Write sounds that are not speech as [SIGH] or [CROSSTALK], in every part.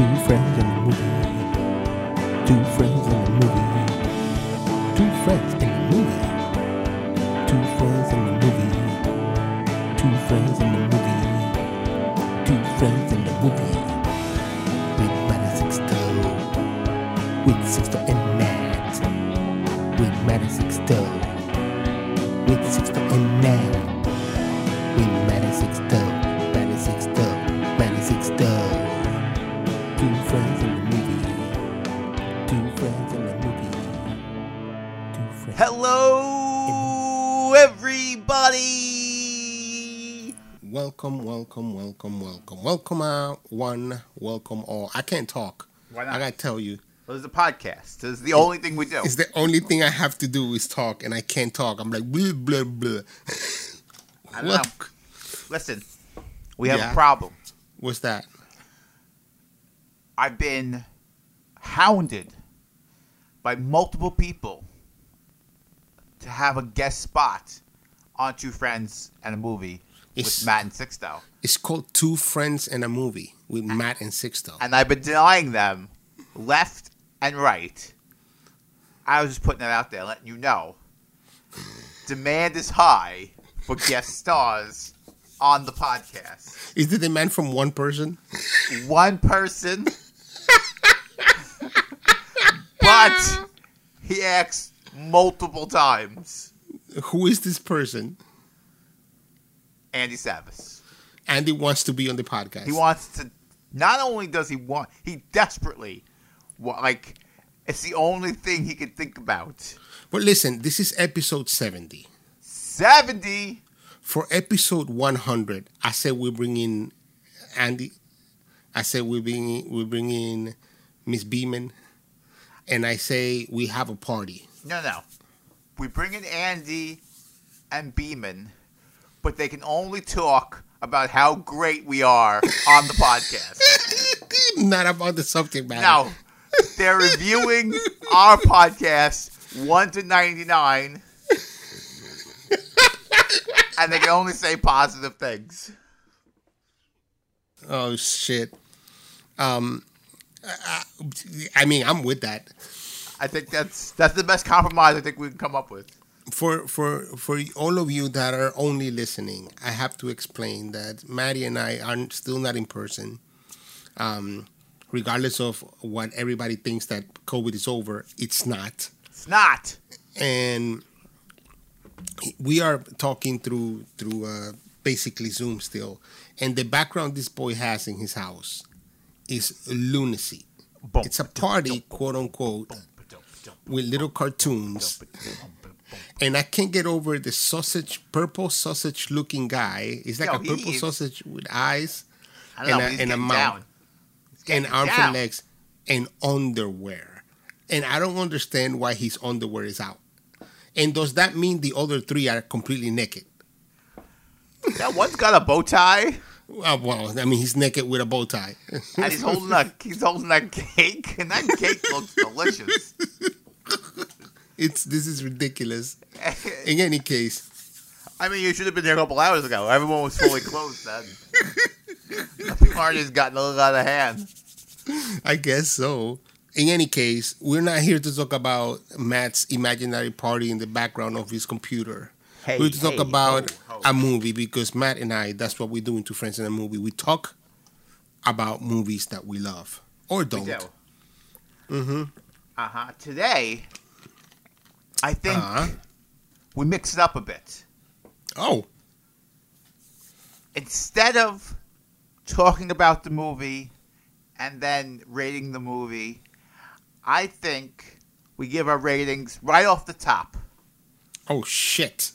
Two friends in the movie. Two friends welcome, welcome, welcome. Out one, welcome all. I can't talk. Why not? I gotta tell you. This is a podcast. It's the only thing we do. It's the only thing I have to do is talk and I can't talk. I'm like blah blah blah. I don't know. Look, Listen, we have Yeah. a problem. what's that? I've been hounded by multiple people to have a guest spot on Two Friends and a Movie It's- with Matt and Sixto. It's called Two Friends and a Movie with Matt and Sixto. And I've been denying them left and right. I was just putting that out there, letting you know. Demand is high for guest stars on the podcast. Is the demand from one person? One person, but he asks multiple times. Who is this person? Andy Savis. Andy wants to be on the podcast. He wants to. Not only does he want, he desperately, like, it's the only thing he can think about. But listen, this is episode 70. 70 For episode 100, I said we bring in Andy. I said we bring in, we bring in Miss Beeman, and I say we have a party. No, no. We bring in Andy and Beeman, but they can only talk about how great we are on the podcast. [LAUGHS] Not about the subject matter. Now, they're reviewing our podcast 1 to 99, and they can only say positive things. Oh shit. Um, I, I mean, I'm with that. I think that's that's the best compromise I think we can come up with. For for for all of you that are only listening, I have to explain that Maddie and I are still not in person. Um, regardless of what everybody thinks that COVID is over, it's not. It's not. and we are talking through through uh, basically Zoom still, and the background this boy has in his house is lunacy. It's a party, quote unquote, with little cartoons, and I can't get over the sausage, purple sausage looking guy. He's like Yo, a purple is- sausage with eyes know. And a- and a mouth. and arms down. and legs and underwear. And I don't understand why his underwear is out. And does that mean the other three are completely naked? That one's got a bow tie, Uh, well, I mean, he's naked with a bow tie. and he's holding a he's holding a cake, and that cake looks delicious. [LAUGHS] it's this is ridiculous. [LAUGHS] In any case, I mean, you should have been there a couple hours ago. Everyone was fully closed then. the party's gotten a little out of hand. I guess so. In any case, we're not here to talk about Matt's imaginary party in the background of his computer. Hey, we're to talk about ho, ho. a movie because Matt and I, that's what we do in Two Friends in a Movie. We talk about movies that we love or don't. We do. Mm-hmm. Uh-huh. Today, I think Uh-huh. we mix it up a bit. Oh, Instead of talking about the movie and then rating the movie, I think we give our ratings right off the top. oh shit.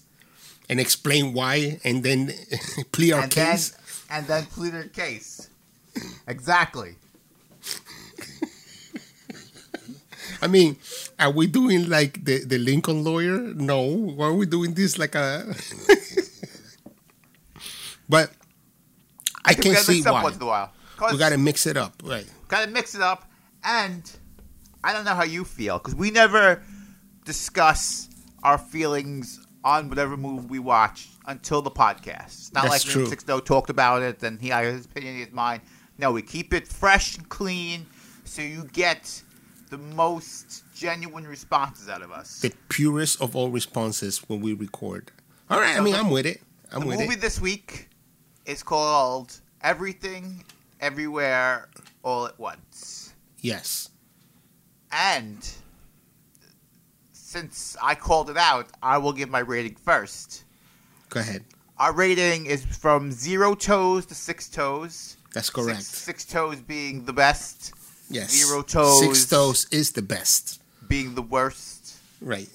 And explain why and then [LAUGHS] plead our and case. then and then plead our case. Exactly. I mean, are we doing like the, the Lincoln lawyer? No. Why are we doing this like a. [LAUGHS] but I can gotta see why. once in a while. We got to mix it up. Right. gotta mix it up, and I don't know how you feel because we never discuss our feelings on whatever movie we watch until the podcast. It's not That's like true. and Sixto talked about it, and he had his opinion, his mind. No, we keep it fresh and clean so you get the most genuine responses out of us. The purest of all responses when we record. All right, I mean, I'm with it. I'm the with movie it. this week is called Everything, Everywhere, All at Once. Yes. And since I called it out, I will give my rating first. Go ahead. Our rating is from zero toes to six toes. That's correct. Six, six toes being the best, yes. zero toes. Six toes is the best. being the worst. Right.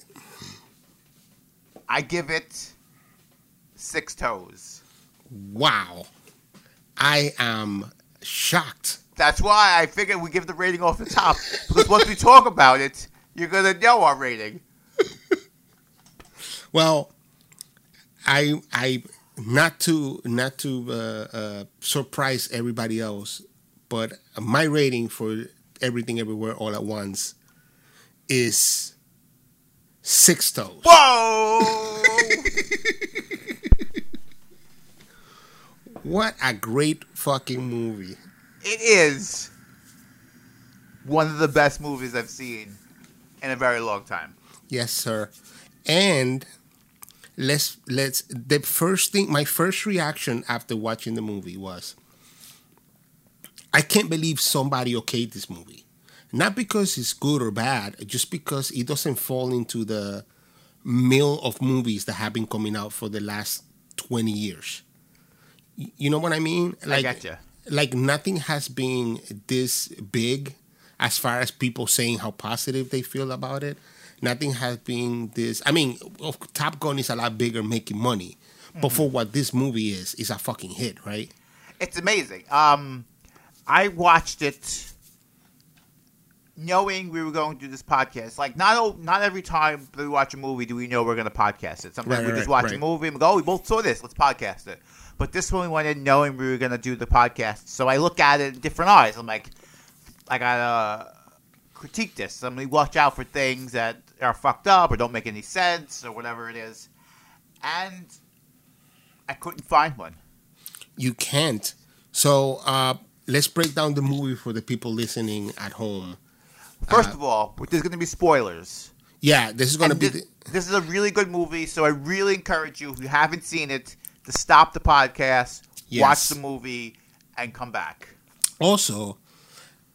I give it six toes. Wow. I am shocked. That's why I figured we give the rating off the top because once we talk about it, you're gonna know our rating. [LAUGHS] Well, I I not to not to uh, uh, surprise everybody else, but my rating for everything everywhere all at once is six toes. Whoa! [LAUGHS] What a great fucking movie! it is one of the best movies I've seen in a very long time. Yes, sir. And let's let's the first thing my first reaction after watching the movie was I can't believe somebody okayed this movie. Not because it's good or bad, just because it doesn't fall into the mill of movies that have been coming out for the last 20 years. You know what I mean? I gotcha. like nothing has been this big as far as people saying how positive they feel about it. Nothing has been this. I mean, Top Gun is a lot bigger making money, but for what this movie is, is a fucking hit, right? It's amazing. Um, I watched it knowing we were going to do this podcast. Like not not every time we watch a movie do we know we're going to podcast it. Sometimes Right, we right, just watch right. a movie and we go, "Oh, we both saw this. Let's podcast it." But this one we went in knowing we were going to do the podcast. So I look at it in different eyes. I'm like, I gotta critique this. I'm gonna watch out for things that are fucked up or don't make any sense or whatever it is. And I couldn't find one. You can't. So uh, let's break down the movie for the people listening at home. First Uh, of all, there's going to be spoilers. Yeah, this is going to be. this, The, this is a really good movie, so I really encourage you, if you haven't seen it, to stop the podcast, Yes. watch the movie, and come back. also,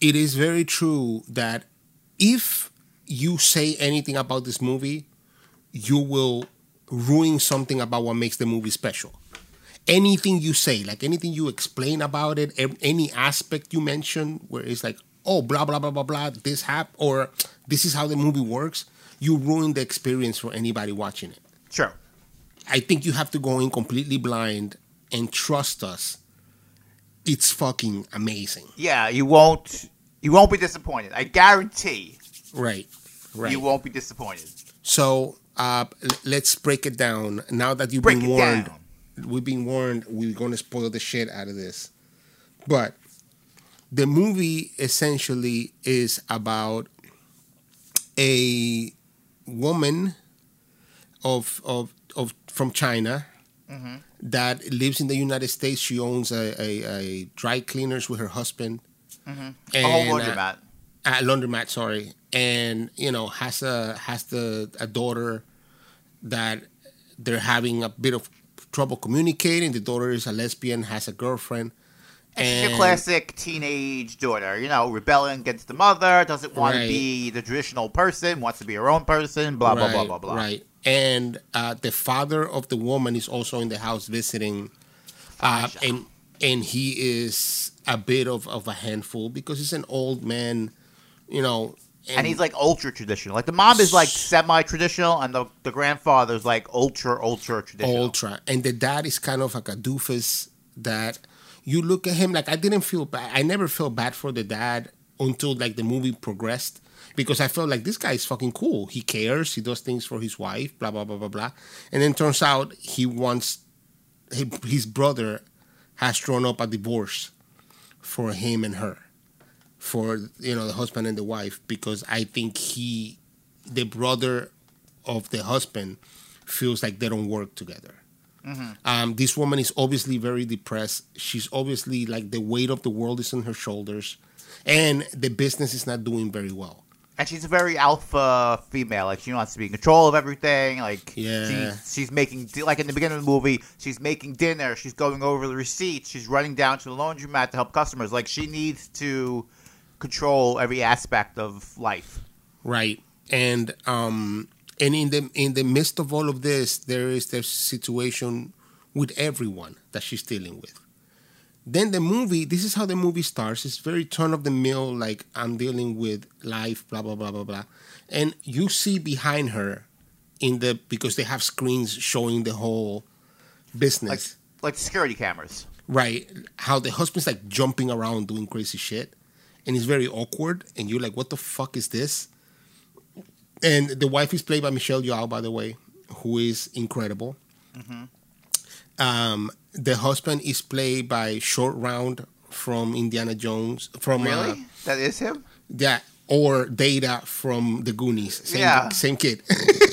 it is very true that if you say anything about this movie, you will ruin something about what makes the movie special. Anything you say, like anything you explain about it, any aspect you mention, where it's like, oh, blah blah blah blah blah, this happened, or this is how the movie works, you ruin the experience for anybody watching it. Sure. I think you have to go in completely blind and trust us. It's fucking amazing. Yeah, you won't. You won't be disappointed. I guarantee Right. Right. you won't be disappointed. So uh, let's break it down. Now that you've Break been warned, down. We've been warned. We're going to spoil the shit out of this. But the movie essentially is about a woman of of of from China Mm-hmm. that lives in the United States. She owns a, a, a dry cleaners with her husband. Mm-hmm. And, uh, laundromat. at laundromat, sorry, and you know has a has the a daughter that they're having a bit of trouble communicating. The daughter is a lesbian, has a girlfriend, She's a classic teenage daughter, you know, rebelling against the mother, doesn't want Right. to be the traditional person, wants to be her own person, blah, blah, blah, blah, blah. Right, and uh, the father of the woman is also in the house visiting, uh, and and he is a bit of, of a handful because he's an old man, you know. And he's like ultra traditional. Like the mom is like semi traditional, and the, the grandfather's like ultra, ultra traditional. ultra. And the dad is kind of like a doofus that you look at him like i didn't feel bad i never felt bad for the dad until like the movie progressed because i felt like this guy is fucking cool. He cares. He does things for his wife blah blah blah blah blah. And then turns out he wants his brother has drawn up a divorce for him and her for you know the husband and the wife because i think he the brother of the husband feels like they don't work together Um, this woman is obviously very depressed. She's obviously like the weight of the world is on her shoulders, and the business is not doing very well. And she's a very alpha female. Like she wants to be in control of everything. Like Yeah. she's, she's making like in the beginning of the movie, she's making dinner. She's going over the receipts. She's running down to the laundromat to help customers. Like she needs to control every aspect of life. Right. And um and in the in the midst of all of this, there is the situation with everyone that she's dealing with. Then the movie, this is how the movie starts. It's very turn of the mill, like I'm dealing with life, blah blah blah blah blah. And you see behind her in the because they have screens showing the whole business. Like like security cameras. Right. How the husband's like jumping around doing crazy shit. And it's very awkward. And you're like, what the fuck is this? And the wife is played by Michelle Yeoh, by the way, who is incredible. Um, the husband is played by Short Round from Indiana Jones. From Really? uh, that is him. yeah, or Data from the Goonies. Same, Yeah. same kid.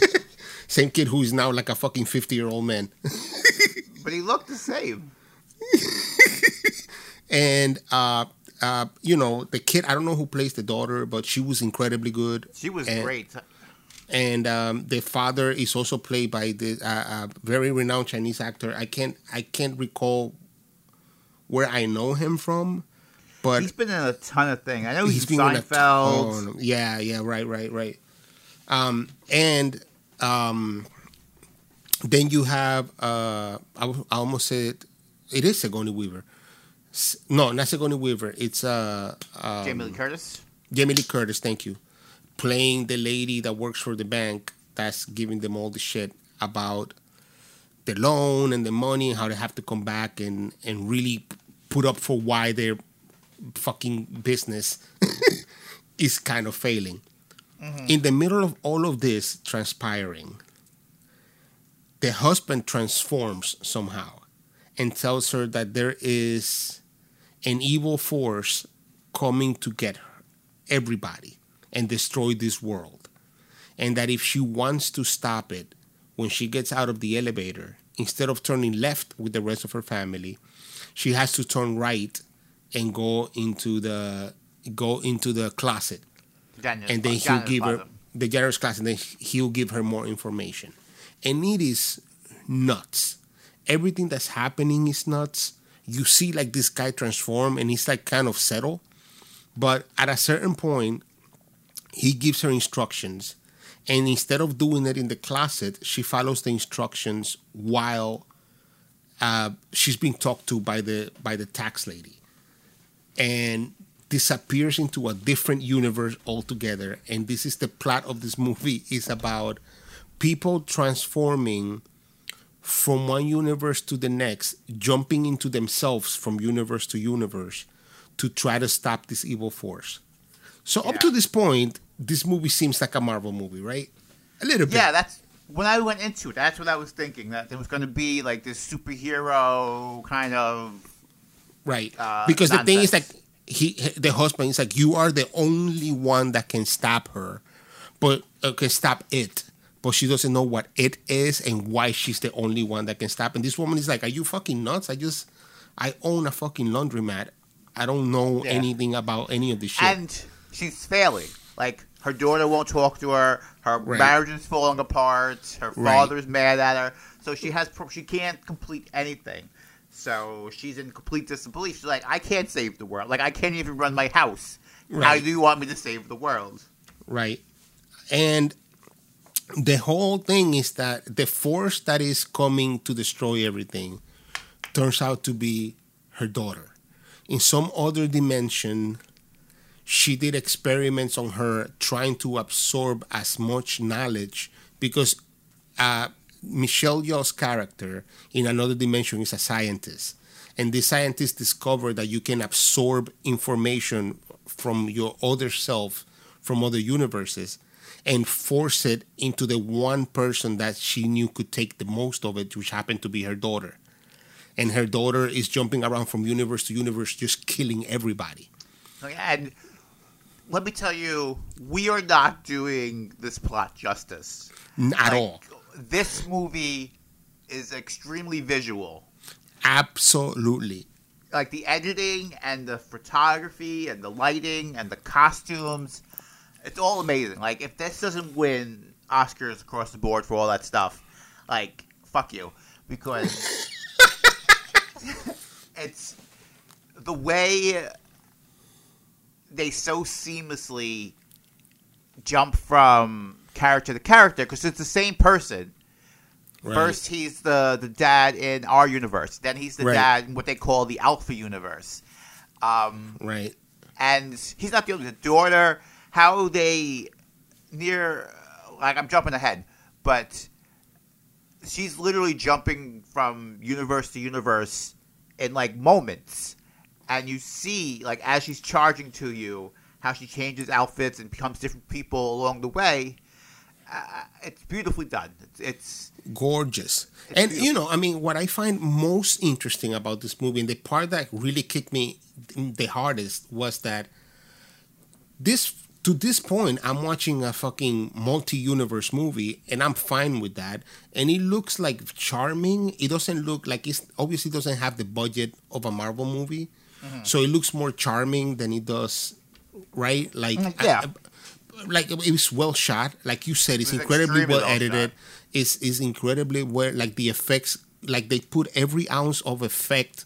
[LAUGHS] same kid who is now like a fucking 50 year old man. [LAUGHS] But he looked the same. [LAUGHS] and uh, uh, you know the kid. I don't know who plays the daughter, but she was incredibly good. She was And- great. And um, the father is also played by the uh, uh, very renowned Chinese actor. I can't I can't recall where I know him from, but He's been in a ton of things. I know he's, he's been in in a Seinfeld. ton- Yeah, yeah, right, right, right. Um, and um, then you have uh, I, I almost said it is Sigourney Weaver. No, not Sigourney Weaver. It's uh, um, Jamie Lee Curtis. Jamie Lee Curtis. Thank you, playing the lady that works for the bank that's giving them all the shit about the loan and the money and how they have to come back and and really put up for why their fucking business [LAUGHS] is kind of failing. In the middle of all of this transpiring, the husband transforms somehow and tells her that there is an evil force coming to get her, everybody and destroy this world. And that if she wants to stop it, when she gets out of the elevator, instead of turning left with the rest of her family, she has to turn right and go into the go into the closet Janice, and then he'll give her the generous class, and then he'll give her more information. And it is nuts. Everything that's happening is nuts. You see, like this guy transform, and he's like kind of settled, but at a certain point, he gives her instructions, and instead of doing it in the closet, she follows the instructions while uh, she's being talked to by the by the tax lady. And disappears into a different universe altogether. And this is the plot of this movie is about people transforming from one universe to the next jumping into themselves from universe to universe to try to stop this evil force so up to this point this movie seems like a marvel movie right a little bit Yeah, that's when I went into it. That's what I was thinking. That there was going to be like this superhero kind of. Right. uh, because the thing is like he the husband is like you are the only one that can stop her, but uh, can stop it. But she doesn't know what it is and why she's the only one that can stop. And this woman is like, "Are you fucking nuts? I just I own a fucking laundromat. I don't know Yeah. anything about any of this shit." And she's failing. Like her daughter won't talk to her. Her Right. marriage is falling apart. Her Right. father's mad at her. So she has pro- she can't complete anything. So she's in complete disbelief. She's like, I can't save the world. Like I can't even run my house. How do you want me to save the world? right? And the whole thing is that the force that is coming to destroy everything turns out to be her daughter. In some other dimension, she did experiments on her trying to absorb as much knowledge because uh, Michelle Yeoh's character in another dimension is a scientist. And the scientist discovered that you can absorb information from your other self, from other universes, and force it into the one person that she knew could take the most of it, which happened to be her daughter. And her daughter is jumping around from universe to universe, just killing everybody. Oh, and let me tell you, we are not doing this plot justice. N- At Like, all. This movie is extremely visual. Absolutely. Like the editing and the photography and the lighting and the costumes, it's all amazing. Like if this doesn't win Oscars across the board for all that stuff, like fuck you, because [LAUGHS] it's the way they so seamlessly jump from character to character because it's the same person. Right. First, he's the the dad in our universe. Then he's the Right. dad in what they call the Alpha universe. Um, Right. and he's not the only the daughter. How they near like I'm jumping ahead, but she's literally jumping from universe to universe in like moments, and you see like as she's charging to you how she changes outfits and becomes different people along the way. Uh, it's beautifully done. It's, it's gorgeous. It's and beautiful. you know, I mean, what I find most interesting about this movie, and the part that really kicked me the hardest, was that this to this point, I'm watching a fucking multi-universe movie, and I'm fine with that. And it looks like charming. It doesn't look like it's obviously doesn't have the budget of a Marvel movie, Mm-hmm. so it looks more charming than it does, right? Like, Mm, yeah. I- like it was well shot. Like you said, it's It incredibly well well edited. shot. It's is incredibly well like the effects. Like they put every ounce of effect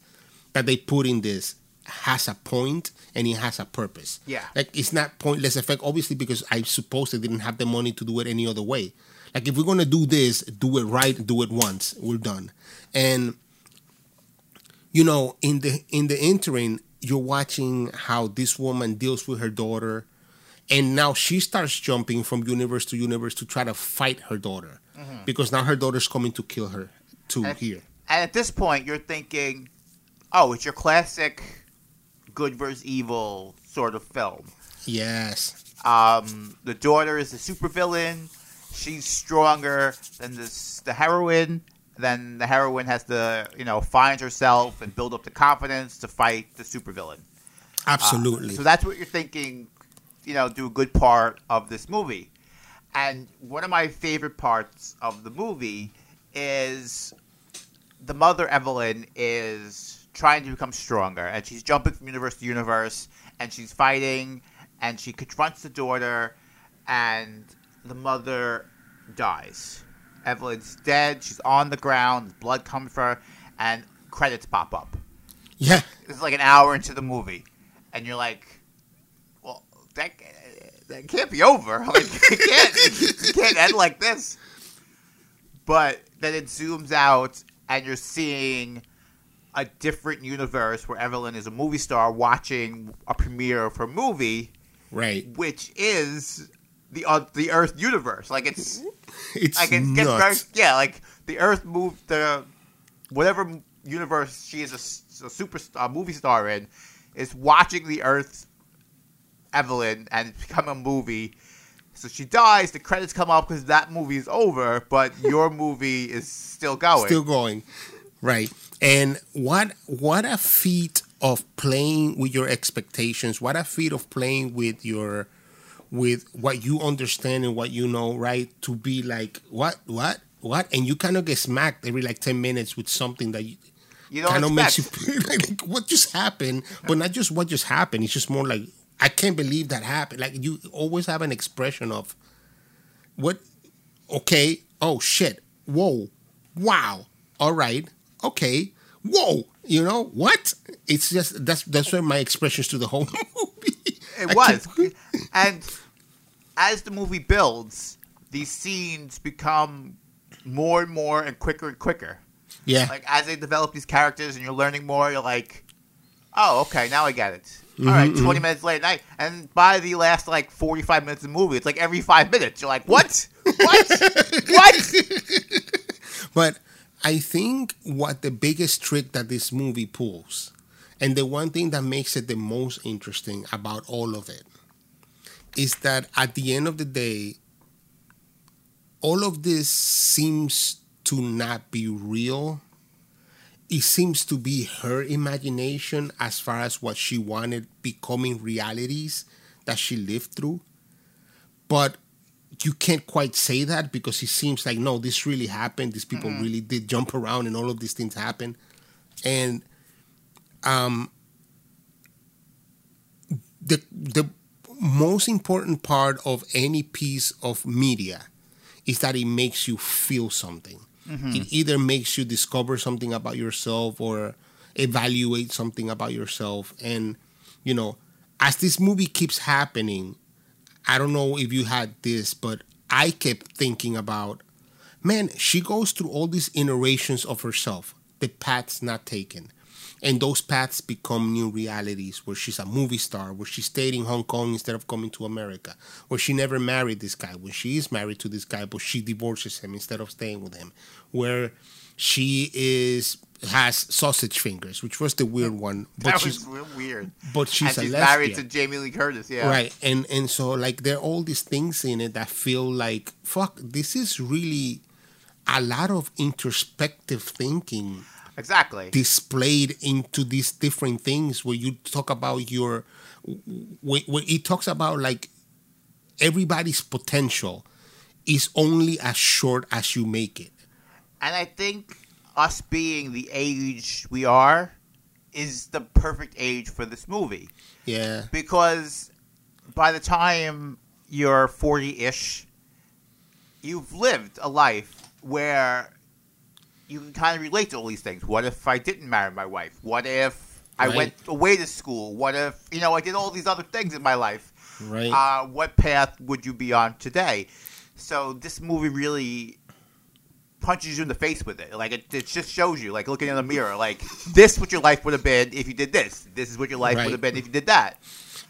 that they put in this has a point and it has a purpose. Yeah. Like it's not pointless effect, obviously, because I suppose they didn't have the money to do it any other way. Like if we're gonna do this, do it right, do it once. We're done. And you know, in the in the interim, you're watching how this woman deals with her daughter, and now she starts jumping from universe to universe to try to fight her daughter mm-hmm. because now her daughter's coming to kill her too And- here. And at this point, you're thinking, oh, it's your classic good versus evil sort of film. Yes. Um, the daughter is the supervillain. She's stronger than this, the heroine. Then the heroine has to, you know, find herself and build up the confidence to fight the supervillain. Absolutely. So that's what you're thinking, you know, do a good part of this movie. And one of my favorite parts of the movie is the mother Evelyn is trying to become stronger and she's jumping from universe to universe and she's fighting and she confronts the daughter and the mother dies. Evelyn's dead, she's on the ground, blood comes from her, and credits pop up yeah. it's like an hour into the movie, and you're like, well, that that can't be over. [LAUGHS] Like, it can't it can't end like this. But then it zooms out, and you're seeing a different universe where Evelyn is a movie star watching a premiere of her movie, Right. which is the uh, the Earth universe. Like it's [LAUGHS] It's like it gets very nuts. yeah. Like the Earth moved the whatever universe she is a super a movie star in is watching the Earth Evelyn and it's become a movie. So she dies. The credits come up because that movie is over, but your movie is still going. Still going. Right. And what what a feat of playing with your expectations. What a feat of playing with your with what you understand and what you know, right? To be like, what, what, what? And you kind of get smacked every like 10 minutes with something that you, you don't kind of expect. makes you [LAUGHS] like what just happened, but not just what just happened. It's just more like I can't believe that happened. Like you always have an expression of what? Okay, oh shit, whoa, wow, all right, okay, whoa. You know what? It's just that's that's where my expressions to the whole [LAUGHS] movie. It I was. [LAUGHS] and as the movie builds, these scenes become more and more and quicker and quicker. Yeah, Like as they develop these characters and you're learning more, you're like, oh, okay, now I get it. Mm-hmm, All right, 20 minutes late night. And by the last like 45 minutes of the movie, it's like every five minutes. You're like, what? What? [LAUGHS] what? But I think what the biggest trick that this movie pulls, and the one thing that makes it the most interesting about all of it, is that at the end of the day, all of this seems to not be real. It seems to be her imagination as far as what she wanted becoming realities that she lived through. But you can't quite say that because it seems like no, this really happened. These people really did jump around, and all of these things happen. And um, the the most important part of any piece of media is that it makes you feel something. It either makes you discover something about yourself or evaluate something about yourself. And you know, as this movie keeps happening, I don't know if you had this, but I kept thinking about, man, she goes through all these iterations of herself, the paths not taken. And those paths become new realities where she's a movie star, where she stayed in Hong Kong instead of coming to America, where she never married this guy, when she is married to this guy, but she divorces him instead of staying with him, where she is has sausage fingers, which was the weird one. But that she's was weird. but she's and a she's married to. Jamie Lee Curtis. Yeah, Right. And and so like there are all these things in it that feel like fuck, this is really a lot of introspective thinking exactly. displayed into these different things where you talk about your where, where it talks about like everybody's potential is only as short as you make it. And I think us being the age we are is the perfect age for this movie Yeah. because by the time you're 40-ish you've lived a life where you can kind of relate to all these things what if i didn't marry my wife what if i Right. went away to school what if you know i did all these other things in my life Right. uh, what path would you be on today so this movie really punches you in the face with it. Like it, it just shows you like looking in the mirror like this what your life would have been if you did this. This is what your life Right. would have been if you did that.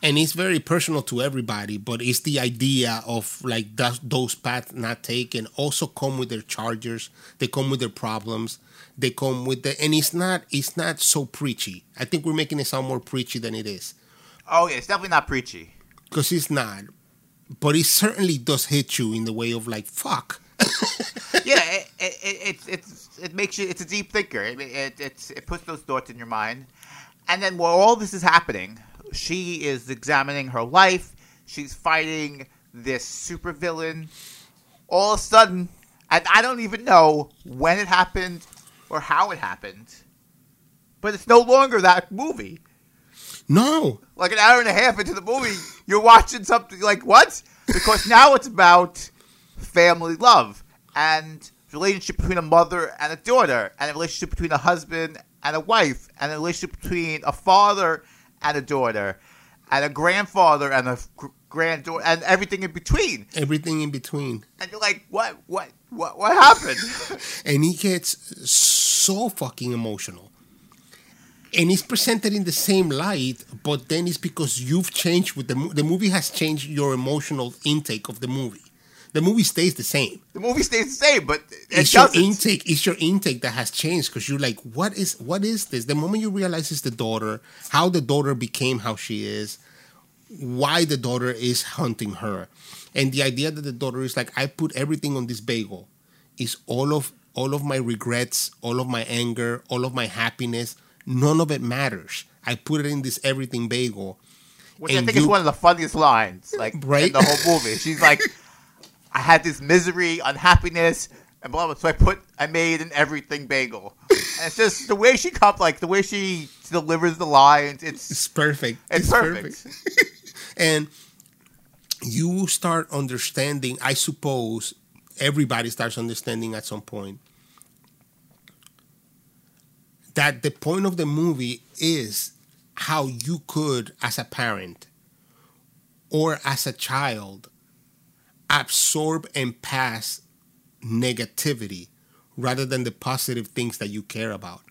And it's very personal to everybody but it's the idea of like that, those paths not taken also come with their chargers. They come with their problems. They come with the and it's not it's not so preachy. I think we're making it sound more preachy than it is. Oh yeah it's definitely not preachy. Because it's not. But it certainly does hit you in the way of like fuck [LAUGHS] it, it, it, it's it's it makes you. It's a deep thinker. It it it's, it puts those thoughts in your mind, and then while all this is happening, she is examining her life. She's fighting this supervillain. All of a sudden, and I don't even know when it happened or how it happened, but it's no longer that movie. no Like an hour and a half into the movie, you're watching something like what? Because now it's about family love and relationship between a mother and a daughter, and a relationship between a husband and a wife, and a relationship between a father and a daughter, and a grandfather and a gr- granddaughter, and everything in between. everything in between And you're like, what, what, what, what happened? [LAUGHS] and he gets so fucking emotional. And it's presented in the same light, but then it's because you've changed with the the movie has changed your emotional intake of the movie. The movie stays the same. the movie stays the same, but it It's your doesn't. intake. It's your intake that has changed because you're like, what is what is this? The moment you realize it's the daughter, how the daughter became how she is, why the daughter is hunting her, and the idea that the daughter is like, I put everything on this bagel, is all of all of my regrets, all of my anger, all of my happiness. None of it matters. I put it in this everything bagel. Which I And think is one of the funniest lines, like Right? in the whole movie. She's like, [LAUGHS] "I had this misery, unhappiness, and blah blah." So I put, I made an everything bagel. And it's just the way she comes, like the way she delivers the lines. It's It's perfect. it's, perfect. [LAUGHS] and you start understanding i suppose everybody starts understanding at some point that the point of the movie is how you could as a parent or as a child absorb and pass negativity rather than the positive things that you care about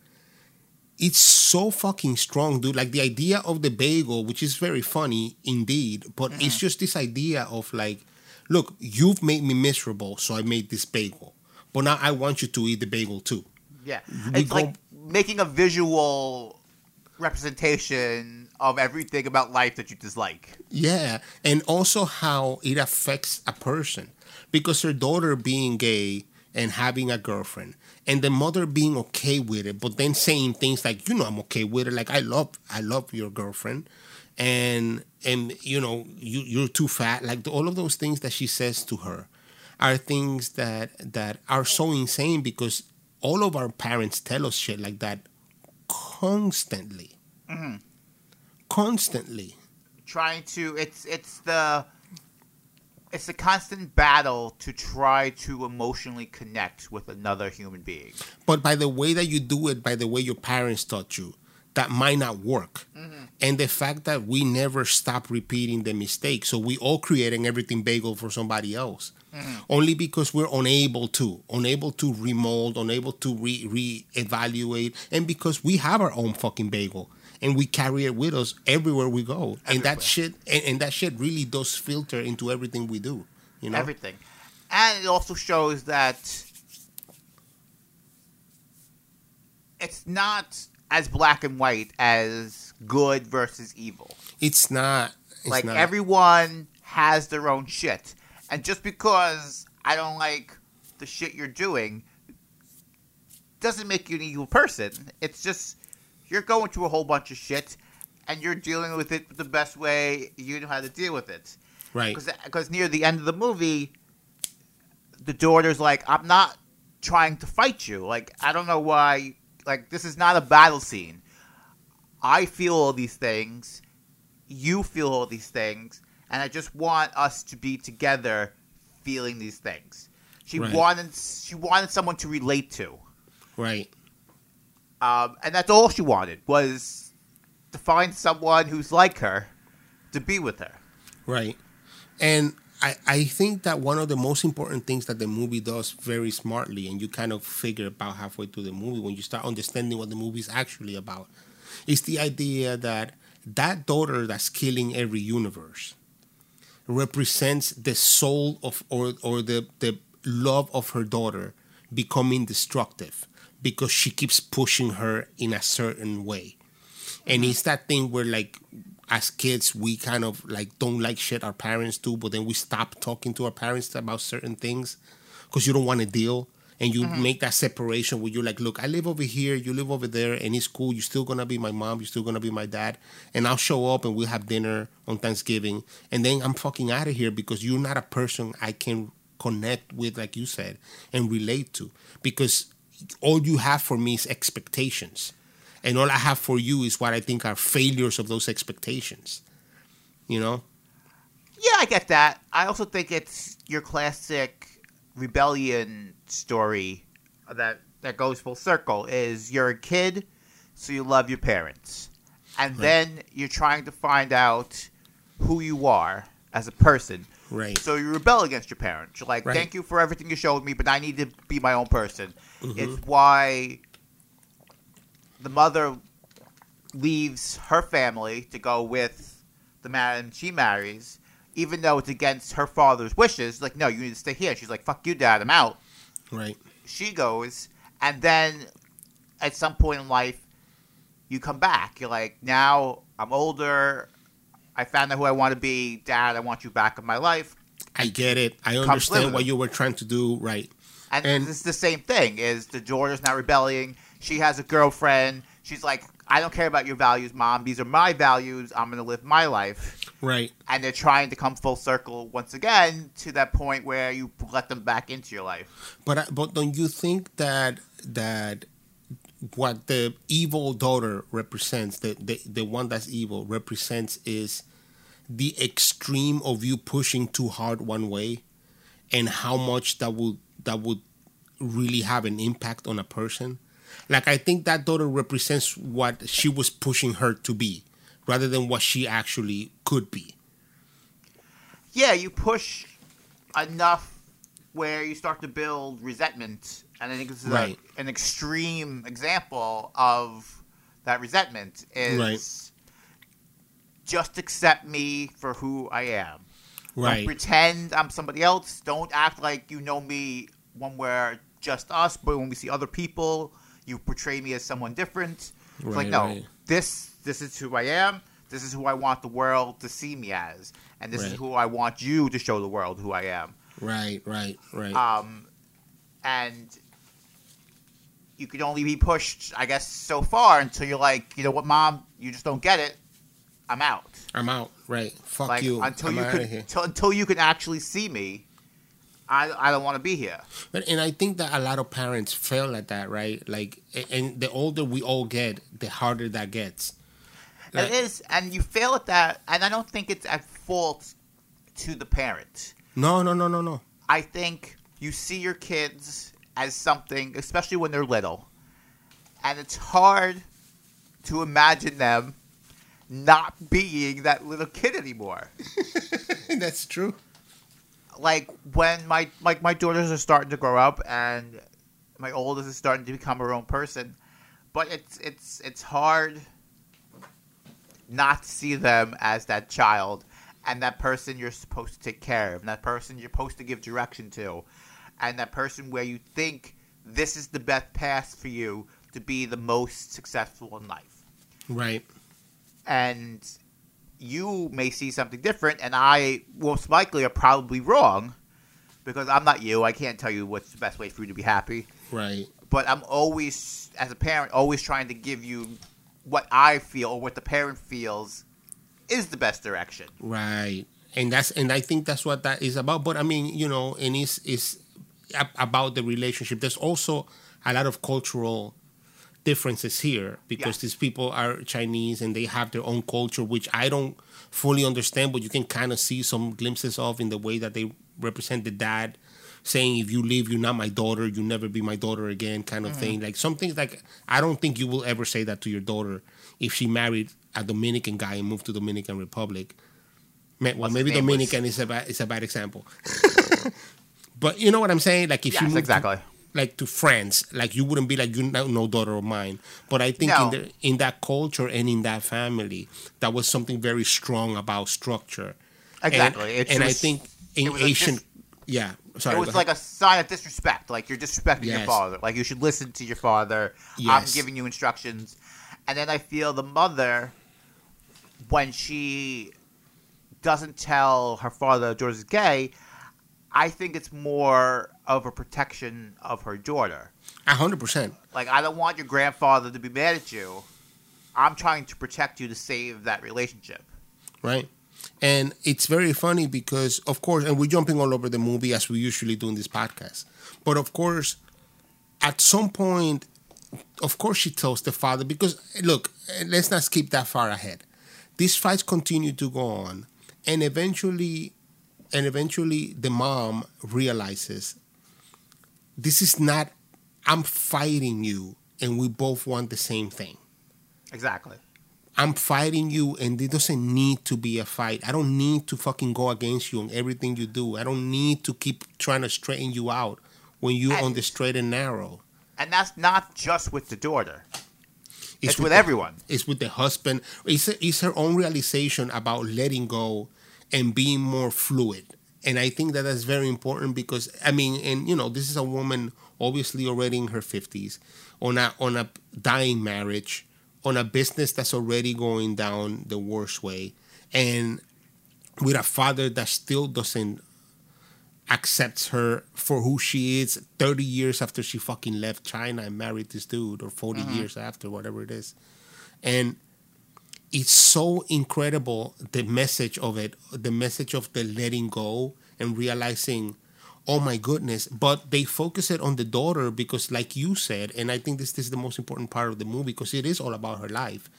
it's so fucking strong, dude. Like the idea of the bagel, which is very funny indeed, but it's just this idea of like, look, you've made me miserable, so I made this bagel. But now I want you to eat the bagel too. Yeah, We it's go- like making a visual representation of everything about life that you dislike. Yeah, and also how it affects a person because her daughter being gay and having a girlfriend, and the mother being okay with it, but then saying things like, "You know, I'm okay with it. Like I love, I love your girlfriend," and and you know you you're too fat like all of those things that she says to her are things that that are so insane because all of our parents tell us shit like that constantly. Mm constantly. Trying to it's it's the it's a constant battle to try to emotionally connect with another human being. but by the way that you do it by the way your parents taught you that might not work. And the fact that we never stop repeating the mistake. So we all creating everything bagel for somebody else. Only because we're unable to unable to remold unable to re reevaluate and because we have our own fucking bagel and we carry it with us everywhere we go. And that shit and, and that shit really does filter into everything we do you know? Everything. And it also shows that it's not as black and white as good versus evil. it's not it's like not. everyone has their own shit. And just because I don't like the shit you're doing doesn't make you an evil person. It's just you're going through a whole bunch of shit and you're dealing with it the best way you know how to deal with it. right Because near the end of the movie, the daughter's like, I'm not trying to fight you. Like, I don't know why. Like, this is not a battle scene. I feel all these things. You feel all these things. And I just want us to be together feeling these things. She Right. wanted she wanted someone to relate to. right Um, and that's all she wanted was to find someone who's like her to be with her. Right. And I, I think that one of the most important things that the movie does very smartly, and you kind of figure about halfway through the movie when you start understanding what the movie is actually about, is the idea that that daughter that's killing every universe represents the soul of or or the the love of her daughter becoming destructive because she keeps pushing her in a certain way. And mm-hmm. it's that thing where like as kids we kind of like don't like shit our parents do but then we stop talking to our parents about certain things because you don't want to deal. And you mm-hmm. make that separation where you're like look i live over here you live over there and it's cool you're still gonna be my mom you're still gonna be my dad and i'll show up and we'll have dinner on thanksgiving and then i'm fucking out of here because you're not a person i can connect with like you said and relate to. Because all you have for me is expectations and all I have for you is what I think are failures of those expectations. You know? Yeah, I get that. I also think it's your classic rebellion story that that goes full circle. Is you're a kid, so you love your parents, and then you're trying to find out who you are as a person. Right. So you rebel against your parents. You're like, Right. thank you for everything you showed me, but I need to be my own person. Mm-hmm. It's why the mother leaves her family to go with the man she marries, even though it's against her father's wishes. Like, no, you need to stay here. She's like, fuck you, dad, I'm out. Right. She goes, and then at some point in life, you come back. You're like, now I'm older. I found out who I want to be. Dad, I want you back in my life. I get it. I understand what you were trying to do. Right. And, And- it's the same thing. Is the daughter's not rebelling? She has a girlfriend. She's like, I don't care about your values, mom. These are my values. I'm going to live my life. Right. And they're trying to come full circle once again to that point where you let them back into your life. But but don't you think that that what the evil daughter represents, the, the the one that's evil represents is the extreme of you pushing too hard one way and how much that would that would really have an impact on a person. Like I think that daughter represents what she was pushing her to be rather than what she actually could be. Yeah, you push enough where you start to build resentment. And I think this is a- an extreme example of that resentment is Right. just accept me for who I am. Don't Right. pretend I'm somebody else. Don't act like you know me when we're just us, but when we see other people, you portray me as someone different. It's like no, right. this this is who I am. This is who I want the world to see me as, and this is who I want you to show the world who I am. Right, right, right. Um, and you can only be pushed, I guess, so far until you're like, you know what, mom, you just don't get it. I'm out. I'm out. Right. Fuck Like you. until I'm you here. till, until you can actually see me, I I don't want to be here. But, and I think that a lot of parents fail at that, right? Like, and the older we all get, the harder that gets. Like- it is, and you fail at that, and I don't think it's at fault to the parent. No, no, no, no, no. I think you see your kids as something, especially when they're little, and it's hard to imagine them not being that little kid anymore. [LAUGHS] That's true. Like when my like my daughters are starting to grow up and my oldest is starting to become her own person, but it's it's it's hard not to see them as that child and that person you're supposed to take care of, and that person you're supposed to give direction to, and that person where you think this is the best path for you to be the most successful in life Right. and you may see something different, and I most likely are probably wrong because I'm not you. I can't tell you what's the best way for you to be happy. Right. But I'm always, as a parent, always trying to give you what I feel or what the parent feels is the best direction. Right. And that's and I think that's what that is about. But I mean, you know, and it's it's about the relationship. There's also a lot of cultural differences here because Yes. these people are Chinese and they have their own culture, which I don't fully understand, but you can kind of see some glimpses of in the way that they represent the dad saying, if you leave, you're not my daughter, you'll never be my daughter again, kind of Mm-hmm. thing. Like some things like I don't think you will ever say that to your daughter if she married a Dominican guy and moved to Dominican Republic. Well, What's maybe name was- Dominican is a bad, is a bad example. [LAUGHS] but you know what I'm saying? Like if Yes, you moved exactly. to, like to friends. like you wouldn't be like you no, no daughter of mine. But I think No. in the, in that culture and in that family, that was something very strong about structure. And- Exactly. And, It's- it I think in Asian, dis- yeah. Sorry, it was like a sign of disrespect. Like you're disrespecting your father. Like you should listen to your father. I'm giving you instructions. And then I feel the mother, when she doesn't tell her father George is gay, I think it's more of a protection of her daughter. a hundred percent. Like I don't want your grandfather to be mad at you. I'm trying to protect you to save that relationship. right? And it's very funny because, of course, and we're jumping all over the movie as we usually do in this podcast. But of course, at some point, of course, she tells the father because look, let's not skip that far ahead. These fights continue to go on, and eventually, and eventually, the mom realizes this is not. I'm fighting you, and we both want the same thing. Exactly. I'm fighting you, and it doesn't need to be a fight. I don't need to fucking go against you on everything you do. I don't need to keep trying to straighten you out when you're on the straight and narrow. And that's not just with the daughter. It's, with the- everyone. It's with the husband. It's, it's her own realization about letting go and being more fluid. And I think that that's very important because I mean, and you know, this is a woman obviously already in her fifties on a on a dying marriage, on a business that's already going down the worst way, and with a father that still doesn't accepts her for who she is 30 years after she fucking left China and married this dude or 40 mm-hmm. years after whatever it is and it's so incredible the message of it the message of the letting go and realizing oh my goodness but they focus it on the daughter because like you said and i think this, this is the most important part of the movie because it is all about her life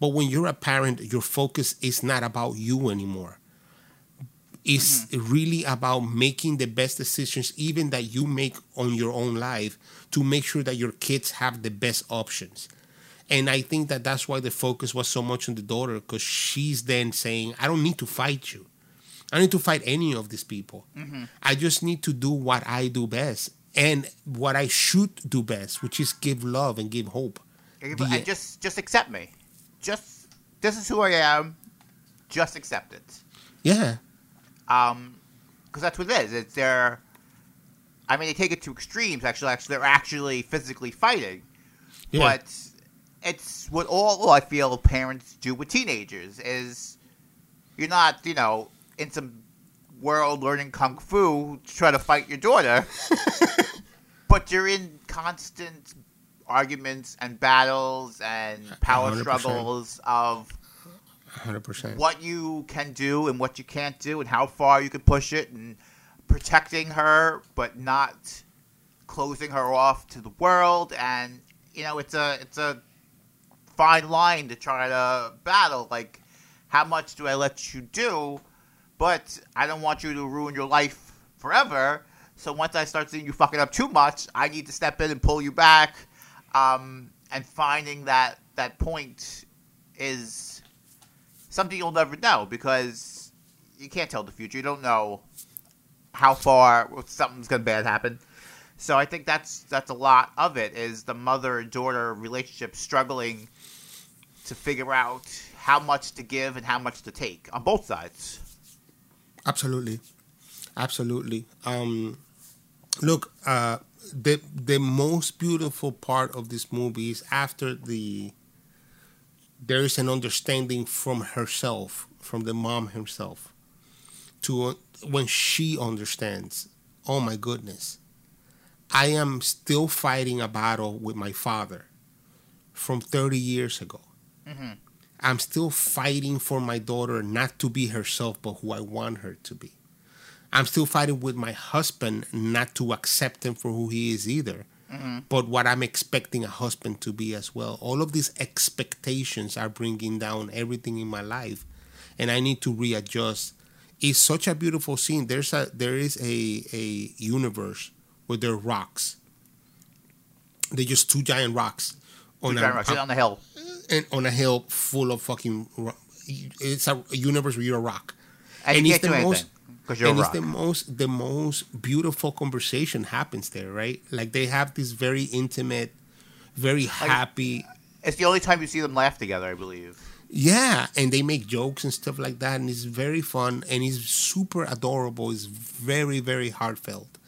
but when you're a parent your focus is not about you anymore. It's mm-hmm. really about making the best decisions even that you make on your own life to make sure that your kids have the best options and I think that that's why the focus was so much on the daughter because she's then saying, I don't need to fight you. I don't need to fight any of these people. I just need to do what I do best and what I should do best, which is give love and give hope. And The- just just accept me. Just this is who I am. Just accept it. Yeah. Um, because that's what it is. It's they're. I mean, they take it to extremes. Actually, actually, they're actually physically fighting. Yeah. But it's what all I feel parents do with teenagers is you're not, you know, in some world learning kung fu to try to fight your daughter, [LAUGHS] but you're in constant arguments and battles and power 100%. struggles of 100%. what you can do and what you can't do and how far you can push it and protecting her but not closing her off to the world and you know it's a it's a fine line to try to battle like how much do I let you do but I don't want you to ruin your life forever so once I start seeing you fucking up too much I need to step in and pull you back um, and finding that that point is something you'll never know because you can't tell the future. You don't know how far something's gonna bad happen. So I think that's that's a lot of it is the mother daughter relationship struggling to figure out how much to give and how much to take on both sides. Absolutely, absolutely. Um, look, uh, the the most beautiful part of this movie is after the there is an understanding from herself, from the mom herself, to uh, when she understands. Oh my goodness, I am still fighting a battle with my father from thirty years ago. Mhm. I'm still fighting for my daughter not to be herself, but who I want her to be. I'm still fighting with my husband not to accept him for who he is either, but what I'm expecting a husband to be as well. All of these expectations are bringing down everything in my life, and I need to readjust. It's such a beautiful scene. There's a there is a a universe where there are rocks. They're just two giant rocks on a, Rock, sit on the hill. And on a hill full of fucking. It's a, universe where you're a rock, And, And it's the most- because you're and it's the most the most beautiful conversation happens there, right? Like they have this very intimate, very happy. It's the only time you see them laugh together, I believe. Yeah, and they make jokes and stuff like that, and it's very fun and it's super adorable. It's very very heartfelt,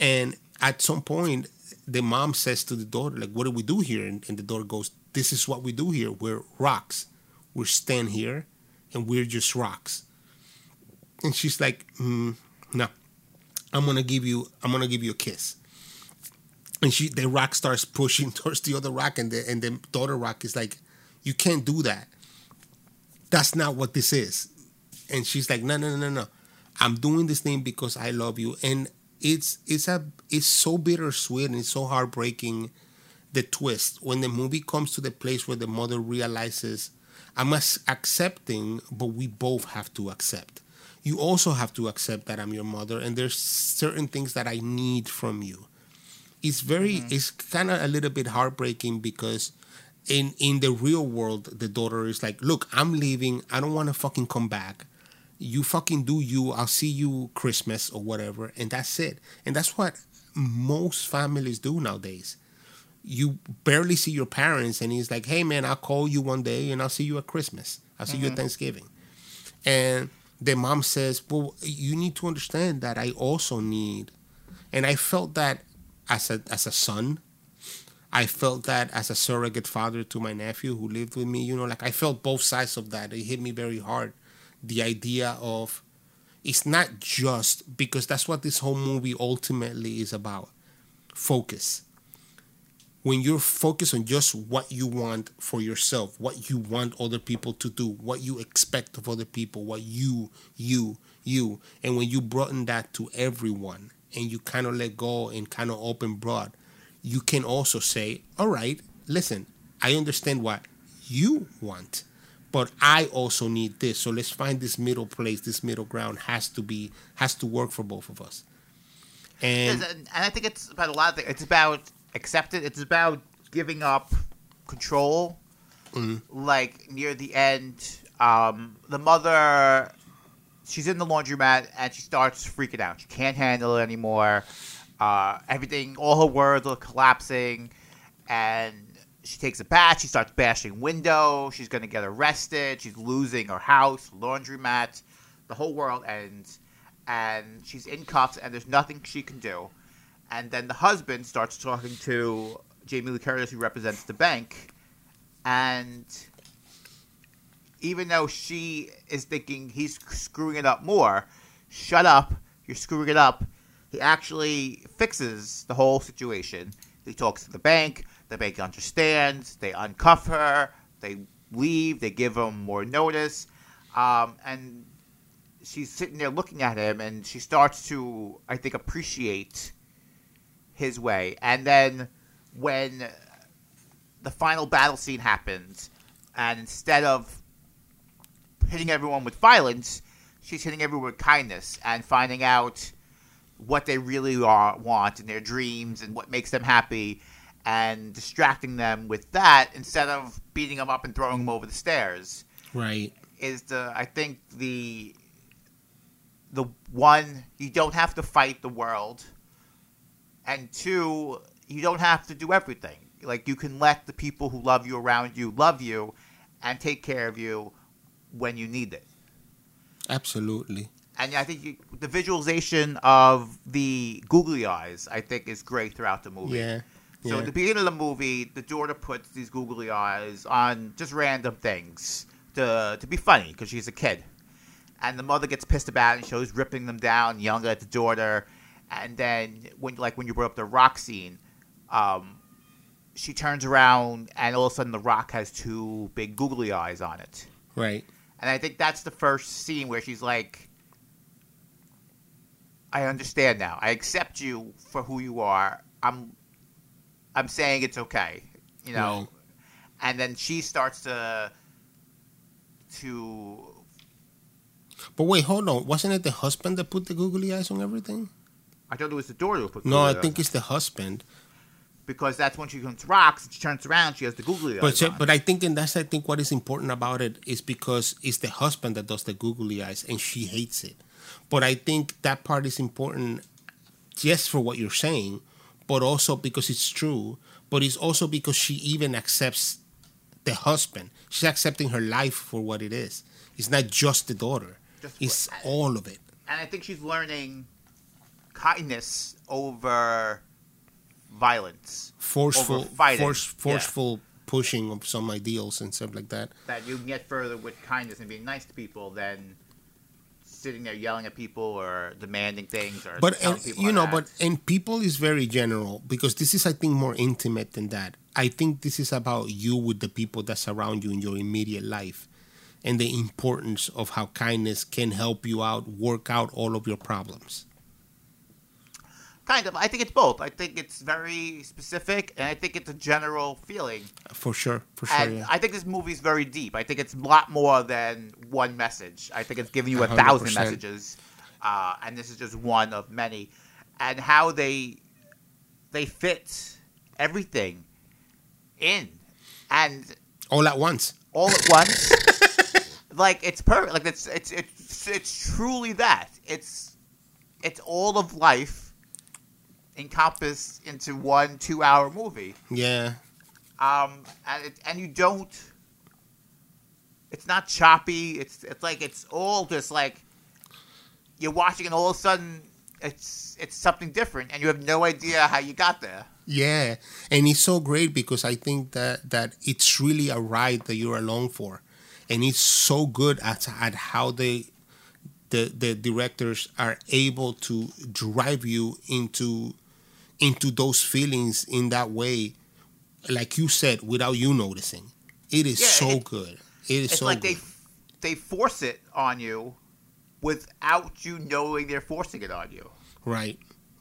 and at some point, the mom says to the daughter, "Like, what do we do here?" And, and the daughter goes, "This is what we do here. We're rocks. We stand here, and we're just rocks." And she's like, mm, "No, I'm gonna give you. I'm gonna give you a kiss." And she, the rock starts pushing [LAUGHS] towards the other rock, and the and the daughter rock is like, "You can't do that. That's not what this is." And she's like, "No, no, no, no, no. I'm doing this thing because I love you." And it's it's a it's so bittersweet and it's so heartbreaking. The twist. When the movie comes to the place where the mother realizes, "I'm accepting, but we both have to accept." You also have to accept that I'm your mother, and there's certain things that I need from you. It's very mm-hmm. it's kind of a little bit heartbreaking because in in the real world the daughter is like look i'm leaving. I don't want to fucking come back. You fucking do you. I'll see you christmas or whatever and that's it. And that's what most families do nowadays you barely see your parents and he's like hey man i'll call you one day and i'll see you at christmas. I'll see you at mm-hmm. thanksgiving. And the mom says well you need to understand that i also need and i felt that as a as a son. I felt that as a surrogate father to my nephew who lived with me you know like i felt both sides of that. It hit me very hard. The idea of it's not just because that's what this whole movie ultimately is about focus when you're focused on just what you want for yourself, what you want other people to do, what you expect of other people, what you, you, you, and when you broaden that to everyone and you kind of let go and kind of open broad, you can also say, all right, listen, I understand what you want, but I also need this. So let's find this middle place, this middle ground has to be, has to work for both of us. And and, and I think it's about a lot of things. It's about acceptance. It's about giving up control. Like near the end, um, the mother, she's in the laundromat and she starts freaking out. She can't handle it anymore. Uh, everything, all her words are collapsing, and she takes a bath. She starts bashing windows. She's gonna get arrested. She's losing her house, laundromat, the whole world ends, and she's in cuffs. And there's nothing she can do. And then the husband starts talking to Jamie Lee Curtis, who represents the bank, and even though she is thinking he's screwing it up more, shut up, you're screwing it up. He actually fixes the whole situation. He talks to the bank. The bank understands. They uncuff her. They leave. They give him more notice, um, and she's sitting there looking at him, and she starts to, I think, appreciate his way. And then when the final battle scene happens, and instead of hitting everyone with violence, she's hitting everyone with kindness and finding out what they really are, want and their dreams and what makes them happy and distracting them with that instead of beating them up and throwing them over the stairs Right. is the I think the the one you don't have to fight the world and two you don't have to do everything like you can let the people who love you around you love you and take care of you when you need it Absolutely. and I think you, the visualization of the googly eyes I think is great throughout the movie Yeah. so yeah. at the beginning of the movie, the daughter puts these googly eyes on just random things to to be funny because she's a kid, and the mother gets pissed about it and shows ripping them down, yelling at the daughter, and then when like when you brought up the rock scene, um, she turns around and all of a sudden the rock has two big googly eyes on it, right. and I think that's the first scene where she's like. I understand now. I accept you for who you are. I'm I'm saying it's okay, you know. Right. And then she starts to to But wait, hold on. Wasn't it the husband that put the googly eyes on everything? I thought it was the daughter who put No, I think it's the husband. because that's when she comes rocks she turns around, she has the googly But eyes. she- on. but I think and that's I think what is important about it is because it's the husband that does the googly eyes and she hates it. But I think that part is important just for what you're saying, but also because it's true, but it's also because she even accepts the husband. She's accepting her life for what it is. It's not just the daughter. Just- It's all of it. and I think she's learning kindness over violence. Forceful force, Yeah. pushing of some ideals and stuff like that. That you can get further with kindness and being nice to people than sitting there yelling at people or demanding things or but and, uh, people you know but and people is very general because this is i think more intimate than that i think this is about you with the people that surround you in your immediate life and the importance of how kindness can help you out work out all of your problems kind of. I think it's both. I think it's very specific, and I think it's a general feeling. for sure for sure And yeah. I think this movie's very deep. I think it's a lot more than one message. I think it's giving you a A hundred thousand percent. messages, uh, and this is just one of many. And how they they fit everything in, and all at once all at once. [LAUGHS] like it's perfect. Like it's it's it's it's truly that. It's it's all of life encompassed into one two-hour movie. yeah Um, and it, and you don't. It's not choppy. It's it's like it's all just like you're watching, and all of a sudden it's it's something different, and you have no idea how you got there. Yeah, and it's so great because I think that that it's really a ride that you're along for, and it's so good at at how they, the the directors are able to drive you into, into those feelings in that way, like you said, without you noticing. It is Yeah, so it- good. It is It's so like good. they they force it on you without you knowing they're forcing it on you. right,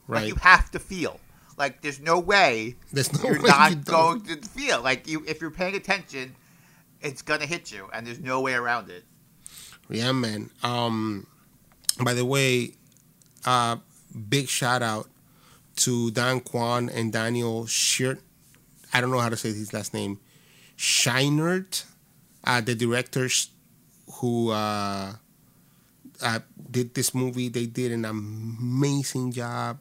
Like right. you have to feel. Like there's no way There's no you're [LAUGHS] way not you going to feel. Like you, if you're paying attention, it's gonna hit you, and there's no way around it. Yeah, man. Um, by the way, uh, big shout out to Dan Kwan and Daniel Shirt. I don't know how to say his last name. Scheinert, uh, the directors who uh, uh, did this movie. They did an amazing job.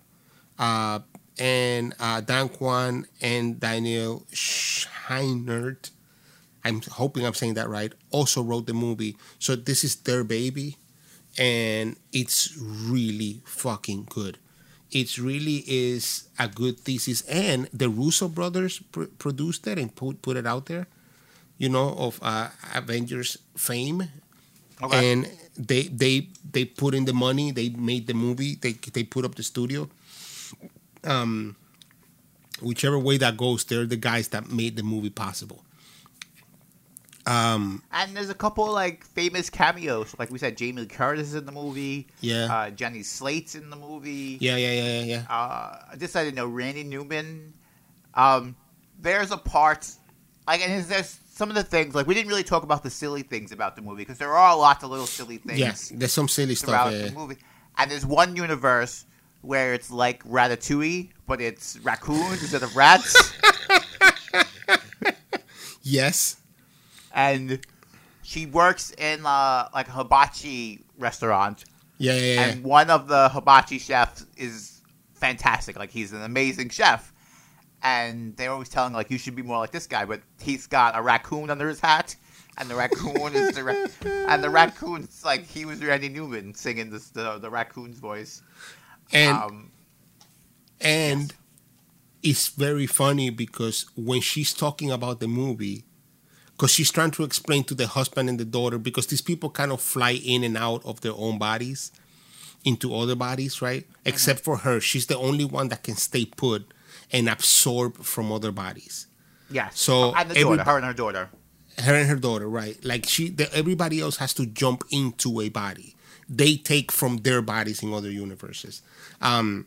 Uh, and uh, Dan Kwan and Daniel Scheinert I'm hoping I'm saying that right, also wrote the movie. So this is their baby, and it's really fucking good. It really is a good thesis, and the Russo brothers pr- produced it and put put it out there. You know of uh, Avengers fame, Okay. and they they they put in the money. They made the movie. They they put up the studio. Um, whichever way that goes, they're the guys that made the movie possible Um, And there's a couple like famous cameos. Like we said, Jamie Lee Curtis is in the movie. Yeah. Uh, Jenny Slate's in the movie. yeah, yeah, yeah, yeah, yeah. Uh, this I didn't know. Randy Newman. Um, there's a part, like, and there's- some of the things like we didn't really talk about the silly things about the movie because there are lots of little silly things. Yes, there's some silly stuff. throughout Yeah, the movie. And there's one universe where it's like Ratatouille, but it's raccoons instead of rats. [LAUGHS] Yes. And she works in uh, like a hibachi restaurant, Yeah, yeah, yeah. and one of the hibachi chefs is fantastic. Like he's an amazing chef, and they're always telling like you should be more like this guy, but he's got a raccoon under his hat. And the raccoon is the ra- and the raccoon's like he was Randy Newman singing this the the raccoon's voice. and um, and it's very funny because when she's talking about the movie because she's trying to explain to the husband and the daughter because these people kind of fly in and out of their own bodies into other bodies right? Except for her. She's the only one that can stay put and absorb from other bodies. Yeah. So and the every- daughter, her and her daughter. her and her daughter right. Like she the, everybody else has to jump into a body. They take from their bodies in other universes. Um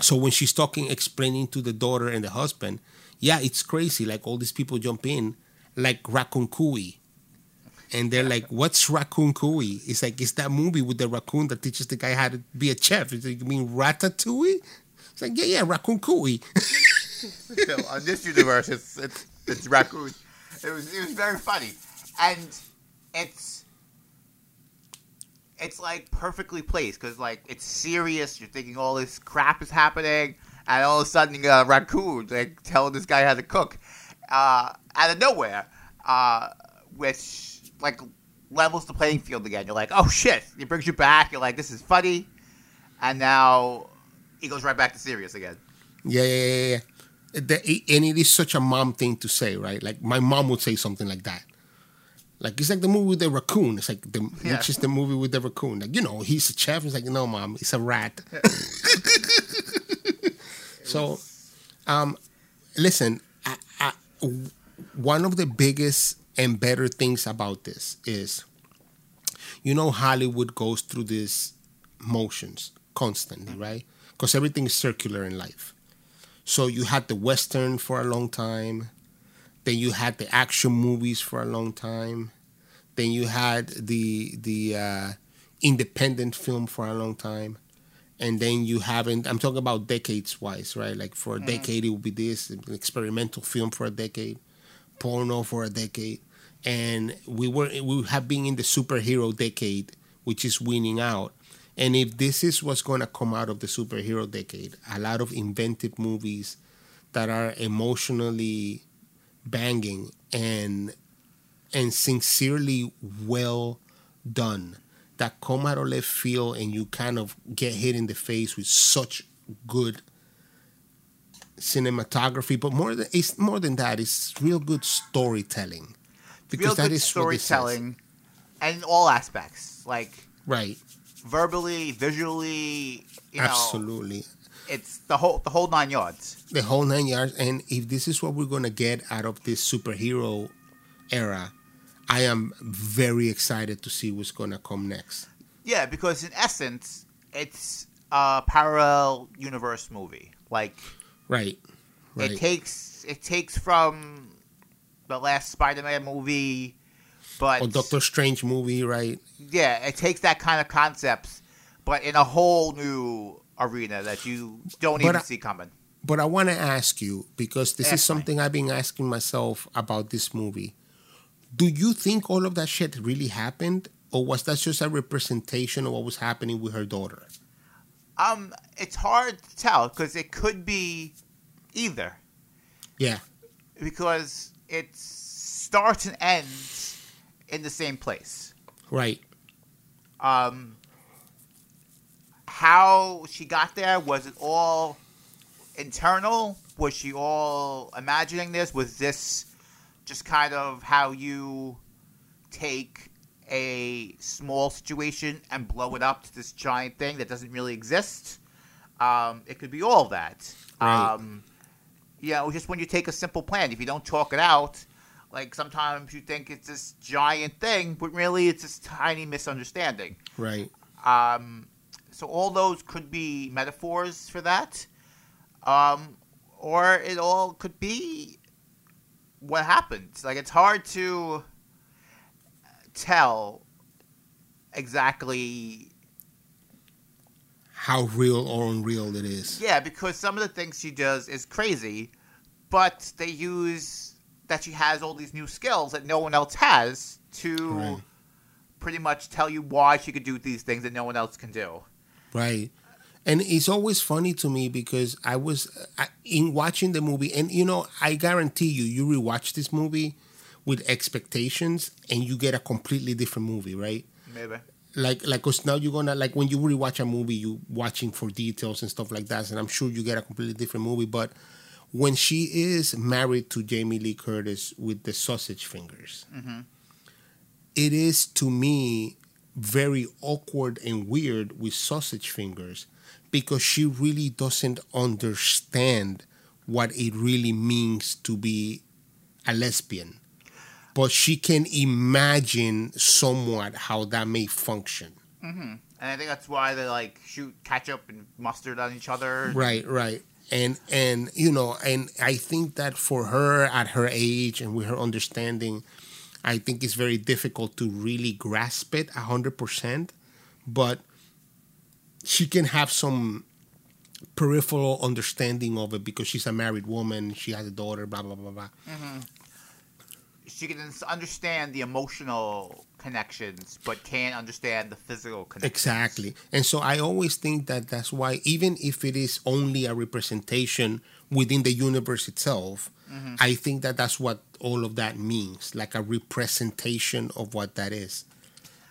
so when she's talking explaining to the daughter and the husband yeah it's crazy. Like all these people jump in like raccoon cooey. And they're like what's raccoon cooey? It's like it's that movie with the raccoon that teaches the guy how to be a chef. It's like you mean ratatouille? It's like yeah yeah raccoon cooey. [LAUGHS] So on this universe, it's it's it's raccoon. It was it was very funny, and it's it's like perfectly placed because like it's serious. You're thinking all this crap is happening, and all of a sudden you got a raccoon like telling this guy how to cook. Uh, out of nowhere, uh, which like levels the playing field again. You're like, oh shit! It brings you back. You're like, this is funny, and now he goes right back to serious again. Yeah, yeah, yeah, yeah. The- and it is such a mom thing to say, right? Like my mom would say something like that. Like it's like the movie with the raccoon. It's like the Yeah. which is the movie with the raccoon. Like you know, he's a chef. It's like no, mom, it's a rat. [LAUGHS] so, um, listen, I, I, one of the biggest and better things about this is, you know, Hollywood goes through these motions constantly, right? Because everything is circular in life. So you had the western for a long time, then you had the action movies for a long time, then you had the the uh, independent film for a long time, and then you haven't. I'm talking about decades wise, right? Like for a decade, it would be this experimental film for a decade, porno for a decade, and we were we have been in the superhero decade, which is winning out. And if this is what's going to come out of the superhero decade, a lot of inventive movies that are emotionally banging and and sincerely well done that come out of left field and you kind of get hit in the face with such good cinematography but more than it's more than that it's real good storytelling because real that good is what this is. storytelling, and in all aspects, like right verbally, visually. You know, absolutely it's the whole the whole nine yards. the whole nine yards. And if this is what we're gonna get out of this superhero era, I am very excited to see what's gonna come next. Yeah, because in essence, it's a parallel universe movie. Like Right. Right. it takes it takes from the last Spider-Man movie, but or Doctor Strange movie, right? yeah, it takes that kind of concepts, but in a whole new arena that you don't But even I- see coming. But I want to ask you because this is me. something I've been asking myself about this movie. Do you think all of that shit really happened, or was that just a representation of what was happening with her daughter? Um, it's hard to tell because it could be either. Yeah. because it starts and ends in the same place. Right. Um, how she got there was it all internal? Was she all imagining this? Was this just kind of how you take a small situation and blow it up to this giant thing that doesn't really exist? Um, it could be all that. Right. Um, you know, just when you take a simple plan, if you don't talk it out, Like sometimes you think it's this giant thing, but really it's this tiny misunderstanding. Right. Um, so all those could be metaphors for that, um, or it all could be what happened. Like it's hard to tell exactly. How real or unreal it is. Yeah, because some of the things she does is crazy, but they use that she has all these new skills that no one else has to Right. pretty much tell you why she could do these things that no one else can do. Right. And it's always funny to me because I was I, in watching the movie, and you know, I guarantee you, you rewatch this movie with expectations, and you get a completely different movie, right? Maybe. Like, like, cause now you're gonna like when you rewatch a movie, you watching for details and stuff like that, and I'm sure you get a completely different movie. But when she is married to Jamie Lee Curtis with the sausage fingers, mm-hmm. it is to me very awkward and weird with sausage fingers because she really doesn't understand what it really means to be a lesbian. But she can imagine somewhat how that may function. Mm-hmm. And I think that's why they like shoot ketchup and mustard on each other. Right, right. And and you know, and I think that for her at her age and with her understanding, I think it's very difficult to really grasp it a hundred percent. But she can have some peripheral understanding of it because she's a married woman, she has a daughter, blah blah blah blah. Mm-hmm. She can understand the emotional connections, but can't understand the physical connections. Exactly. And so I always think that that's why, even if it is only a representation within the universe itself, mm-hmm. I think that that's what all of that means like a representation of what that is.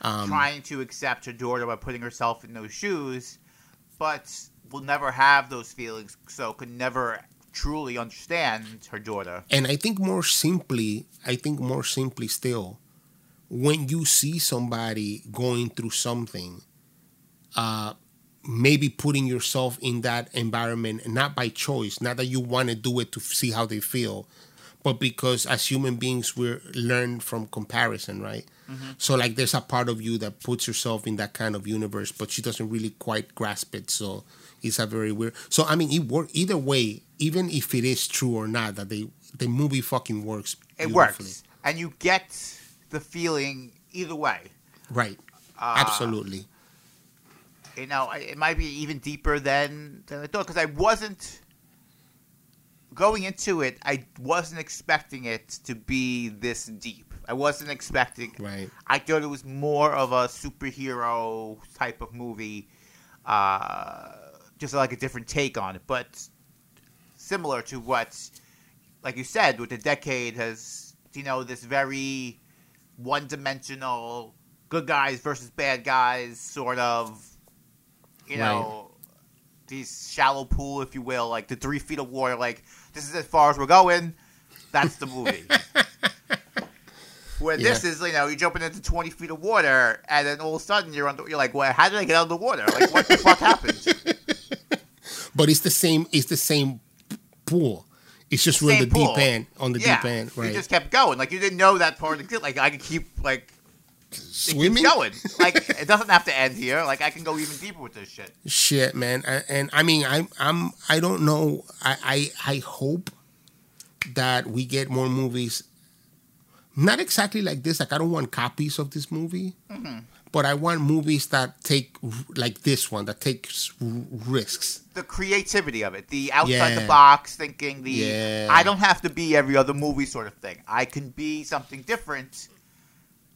Um, Trying to accept her daughter by putting herself in those shoes, but will never have those feelings, so could never truly understand her daughter. And I think more simply, I think more simply still, when you see somebody going through something, uh, maybe putting yourself in that environment, not by choice, not that you want to do it to see how they feel, but because as human beings we learn from comparison, right? So like there's a part of you that puts yourself in that kind of universe, but she doesn't really quite grasp it. So it's a very weird. So I mean, it work either way, even if it is true or not. That they the movie fucking works. It works, and you get the feeling either way. right? Uh, Absolutely. you know, it might be even deeper than than I thought because I wasn't going into it. I wasn't expecting it to be this deep. I wasn't expecting. Right. I thought it was more of a superhero type of movie, uh, just like a different take on it, but similar to what, like you said, with the decade has you know this very one-dimensional good guys versus bad guys sort of you know these shallow pool if you will like the three feet of water like this is as far as we're going. That's the movie. [LAUGHS] Where this is you know you're jumping into 20 feet of water and then all of a sudden you're under you're like well how did i get out of the water? Like what the fuck happened? [LAUGHS] But it's the same. It's the same pool. It's just in the pool. deep end. On the yeah deep end, right? you just kept going like you didn't know that part like i could keep like Swimming. going like [LAUGHS] it doesn't have to end here like i can go even deeper with this shit Shit, man. And, and I mean, I'm, I'm, I don't know. I, I, I hope that we get more movies. Not exactly like this. Like I don't want copies of this movie, Mm-hmm. But I want movies that take like this one that takes risks. the creativity of it, the outside Yeah. the box thinking, the Yeah. I don't have to be every other movie sort of thing. I can be something different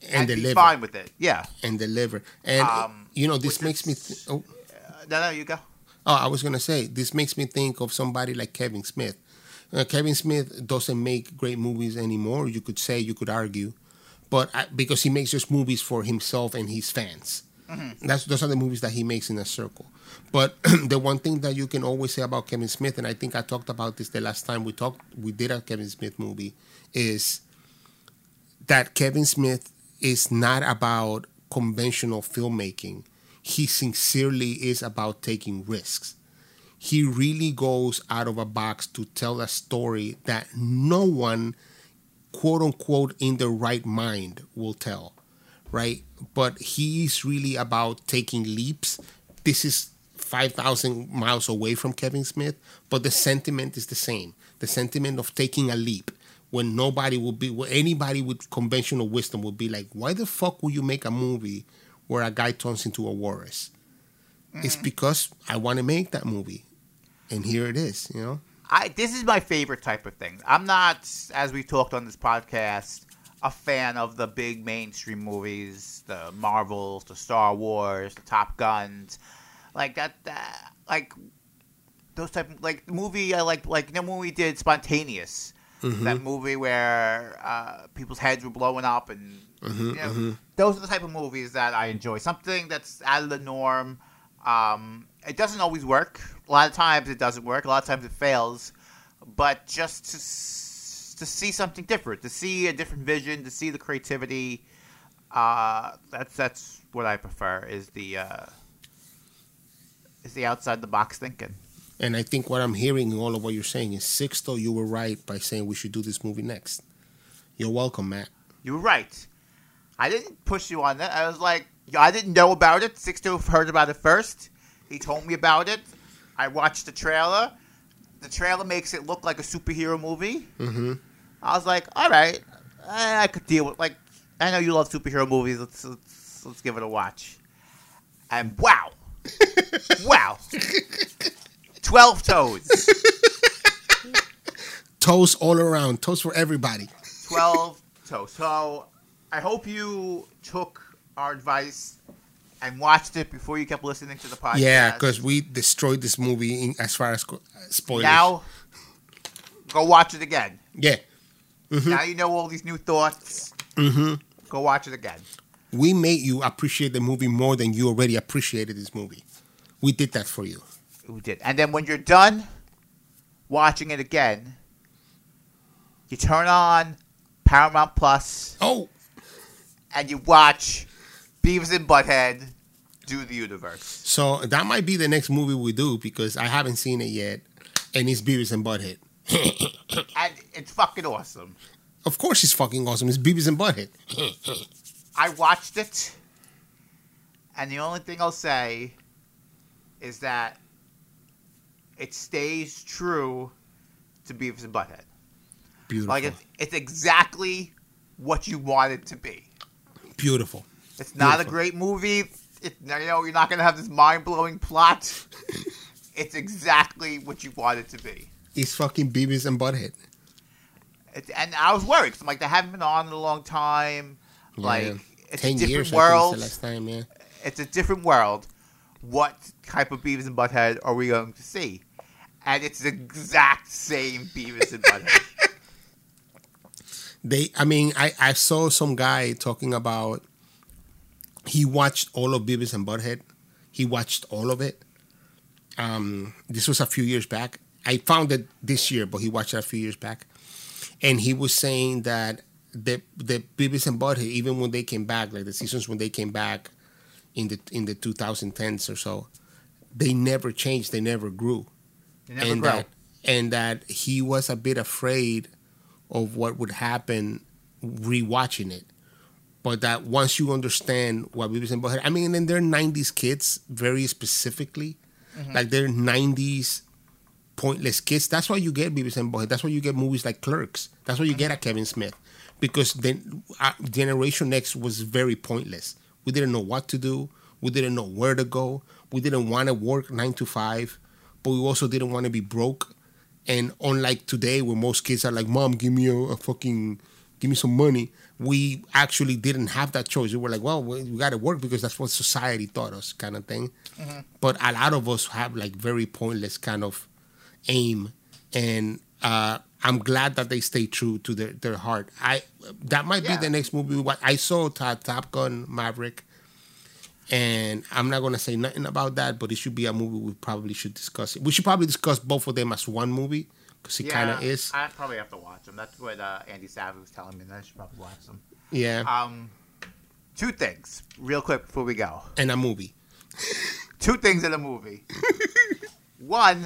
And, and, be deliver fine with it. Yeah. and deliver. And Um, you know, this makes me. Th- oh, Uh, no, no, you go. Oh, I was gonna say this makes me think of somebody like Kevin Smith. Uh, Kevin Smith doesn't make great movies anymore. You could say, you could argue, but I, because he makes just movies for himself and his fans. Mm-hmm. That's those are the movies that he makes in a circle. But [CLEARS THROAT] the one thing that you can always say about Kevin Smith, and I think I talked about this the last time we talked, we did a Kevin Smith movie, is that Kevin Smith is not about conventional filmmaking. He sincerely is about taking risks. He really goes out of a box to tell a story that no one quote unquote in the right mind will tell, right? But he's really about taking leaps. This is 5,000 miles away from Kevin Smith, but the sentiment is the same. The sentiment of taking a leap when nobody would be, when anybody with conventional wisdom would be like, why the fuck would you make a movie where a guy turns into a walrus? It's mm. because I want to make that movie. And here it is, you know? I this is my favorite type of thing. I'm not, as we talked on this podcast, a fan of the big mainstream movies, the Marvels, the Star Wars, the Top Guns, like that. that like those type of like the movie I like like you know when we did Spontaneous, that movie where uh, people's heads were blowing up and you know, those are the type of movies that I enjoy. Something that's out of the norm. Um, it doesn't always work. A lot of times it doesn't work. A lot of times it fails. But just to to see something different, to see a different vision, to see the creativity, uh, that's that's what I prefer. Is the uh, is the outside the box thinking. And I think what I'm hearing in all of what you're saying is Sixto, you were right by saying we should do this movie next. You're welcome, Matt. You were right. I didn't push you on that. I was like, I didn't know about it. Sixto heard about it first. He told me about it. I watched the trailer. The trailer makes it look like a superhero movie. Mm-hmm. I was like, all right, I I could deal with. Like, I know you love superhero movies. Let's let's, let's give it a watch. And wow, [LAUGHS] wow, twelve toes, Toast all around, toast for everybody. twelve toes. So I hope you took our advice and watched it before you kept listening to the podcast. Yeah, because we destroyed this movie in, as far as spoilers. now go watch it again. yeah, Now you know all these new thoughts. mm-hmm. Go watch it again. we made you appreciate the movie more than you already appreciated this movie. We did that for you. We did. And then when you're done watching it again, you turn on Paramount Plus Oh, and you watch Beavis and Butthead do the universe. so that might be the next movie we do because I haven't seen it yet, and it's Beavis and Butthead. [LAUGHS] And it's fucking awesome. Of course, it's fucking awesome. It's Beavis and Butthead. [LAUGHS] I watched it, and the only thing I'll say is that it stays true to Beavis and Butthead. Beautiful, Like it's, it's exactly what you want it to be. beautiful. It's not a great movie. It, you know, you're not gonna have this mind blowing plot. [LAUGHS] it's exactly what you want it to be. It's fucking Beavis and Butthead. It, and I was worried 'cause I'm like, they haven't been on in a long time. Like, Yeah. it's ten a different years. world. I think it's the last time, yeah. it's a different world. What type of Beavis and Butthead are we going to see? And it's the exact same Beavis and Butthead. [LAUGHS] They, I mean, I, I saw some guy talking about he watched all of Beavis and Butthead. He watched all of it. Um, this was a few years back. I found it this year, but he watched it a few years back, and he was saying that the the Beavis and Butthead, even when they came back, like the seasons when they came back in the in the 2010s or so, they never changed. They never grew They never and grow. that and that he was a bit afraid of what would happen rewatching it. But that once you understand what Beavis and Butthead, I mean, and they're '90s kids very specifically, like they're '90s pointless kids. That's why you get Beavis and Butthead. That's why you get movies like Clerks. That's why you get a Kevin Smith, because then uh, Generation X was very pointless. We didn't know what to do. We didn't know where to go. We didn't want to work nine to five, but we also didn't want to be broke. And unlike today, where most kids are like, "Mom, give me a, a fucking, give me some money," we actually didn't have that choice. We were like, "Well, we, we got to work because that's what society taught us," kind of thing. But a lot of us have like very pointless kind of aim, and uh, I'm glad that they stay true to their, their heart. I that might Yeah. be the next movie. What I saw Top, Top Gun Maverick, and I'm not gonna say nothing about that, but it should be a movie we probably should discuss. We should probably discuss both of them as one movie because it kind of is. I probably have to watch them. That's what uh, Andy Savage was telling me. That I should probably watch them. Yeah, Um, two things, real quick before we go. and a movie. Two things in a movie. [LAUGHS] One,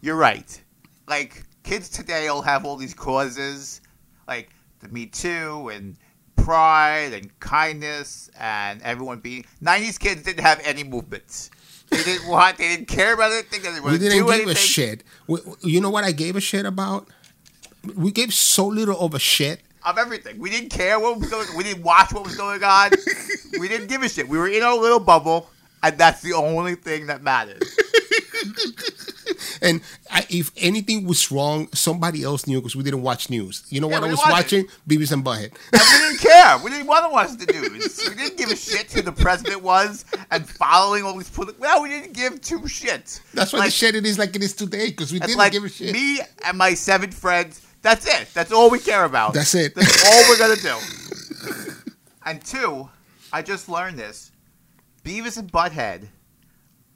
you're right. Like kids today will have all these causes, like the Me Too and pride and kindness and everyone being 90s kids didn't have any movements. They didn't want. They didn't care about anything. They didn't We didn't do give anything. a shit. We, you know what I gave a shit about? We gave so little of a shit. of everything. We didn't care what was going. We didn't watch what was going on. [LAUGHS] we didn't give a shit. We were in our little bubble, and that's the only thing that mattered. [LAUGHS] And I, if anything was wrong, somebody else knew because we didn't watch news. You know Yeah, what I was watching? Beavis and Butthead. And we didn't [LAUGHS] care. We didn't want to watch the news. We didn't give a shit who the president was and following all these political. Well, we didn't give two shits. That's why like, the shit it is like it is today because we didn't like give a shit. me and my seven friends. That's it. That's all we care about. That's it. That's all we're gonna do. [LAUGHS] And two, I just learned this. Beavis and Butthead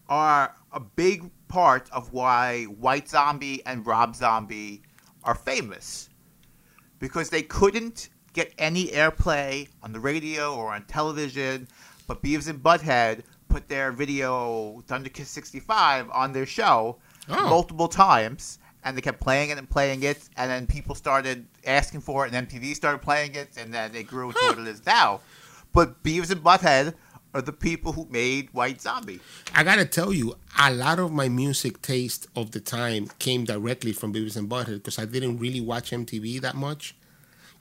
are a big part of why White Zombie and Rob Zombie are famous. Because they couldn't get any airplay on the radio or on television, but Beavis and Butthead put their video Thunderkiss 65 on their show Oh. multiple times. And they kept playing it and playing it, and then people started asking for it, and MTV started playing it, and then it grew into what it is now. But Beavis and Butthead are the people who made White Zombie. I gotta tell you, a lot of my music taste of the time came directly from Beavis and Butthead because I didn't really watch MTV that much.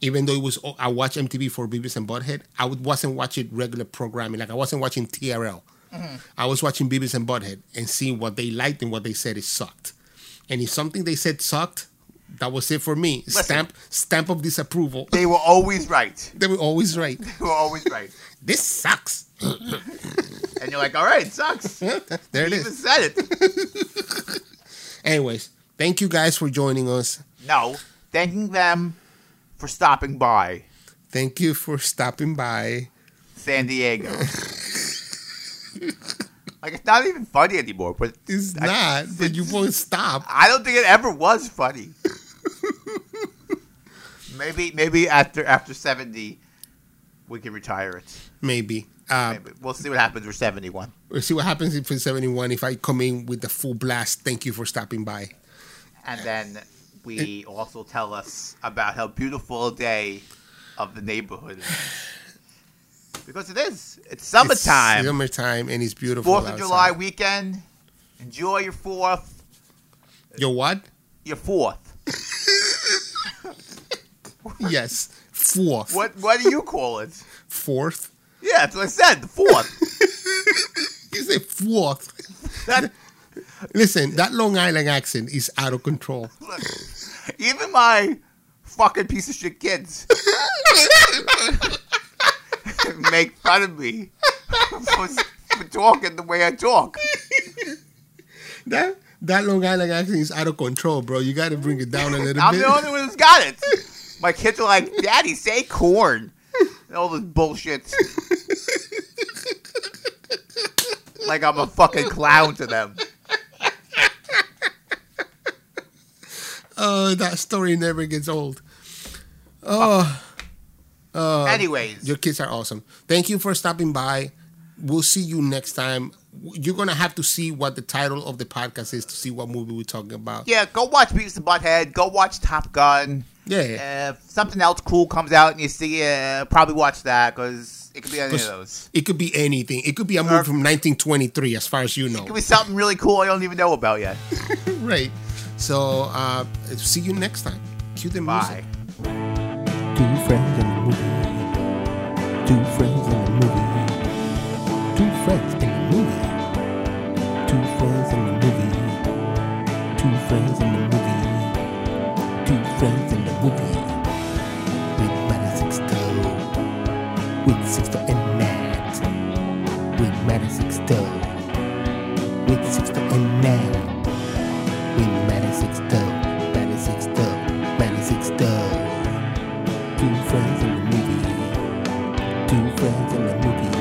Even though it was, I watched MTV for Beavis and Butthead, I would, wasn't watching regular programming. Like I wasn't watching TRL. Mm-hmm. I was watching Beavis and Butthead and seeing what they liked and what they said it sucked. And if something they said sucked, that was it for me. Stamp, stamp of disapproval. They were always right. [LAUGHS] They were always right. They were always right. [LAUGHS] This sucks. [LAUGHS] And you're like, all right, it sucks. there it is. said it. Anyways, thank you guys for joining us. No, thanking them for stopping by Thank you for stopping by. San Diego. like, it's not even funny anymore, but It's I- not, but you won't stop. I don't think it ever was funny. [LAUGHS] maybe, maybe after after seventy, we can retire it. Maybe. Uh, Maybe. We'll see what happens for seventy-one. we'll see what happens if it's 71 if I come in with the full blast. Thank you for stopping by. And then we also tell us about how beautiful a day of the neighborhood is. Because it is. It's summertime. It's summertime and it's beautiful. Fourth of outside. July weekend. Enjoy your fourth. Your what? Your fourth. [LAUGHS] Yes. Fourth. What what do you call it? Fourth? Yeah, that's what I said. The fourth. [LAUGHS] You say fourth. That, Listen, that Long Island accent is out of control. look, [LAUGHS] even my fucking piece of shit kids [LAUGHS] make fun of me for, for talking the way I talk. That that Long Island accent is out of control, bro. You got to bring it down a little bit. I'm the only one who's got it. My kids are like, Daddy, say corn. And all this bullshit. like I'm a fucking clown to them. Oh, that story never gets old. Oh. oh, Anyways, your kids are awesome. Thank you for stopping by. We'll see you next time. You're gonna have to see what the title of the podcast is to see what movie we're talking about. yeah, go watch Beavis and Butthead. Go watch Top Gun. Yeah, uh, If something else cool comes out and you see it, uh, probably watch that because it could be any of those. it could be anything. It could be a movie from 1923, as far as you know. It could be something really cool I don't even know about yet. [LAUGHS] right. So, uh, see you next time. Cue the music. Bye. Two friends in the movie. Two friends in the movie. Two friends friends in the movie. Two friends in the movie.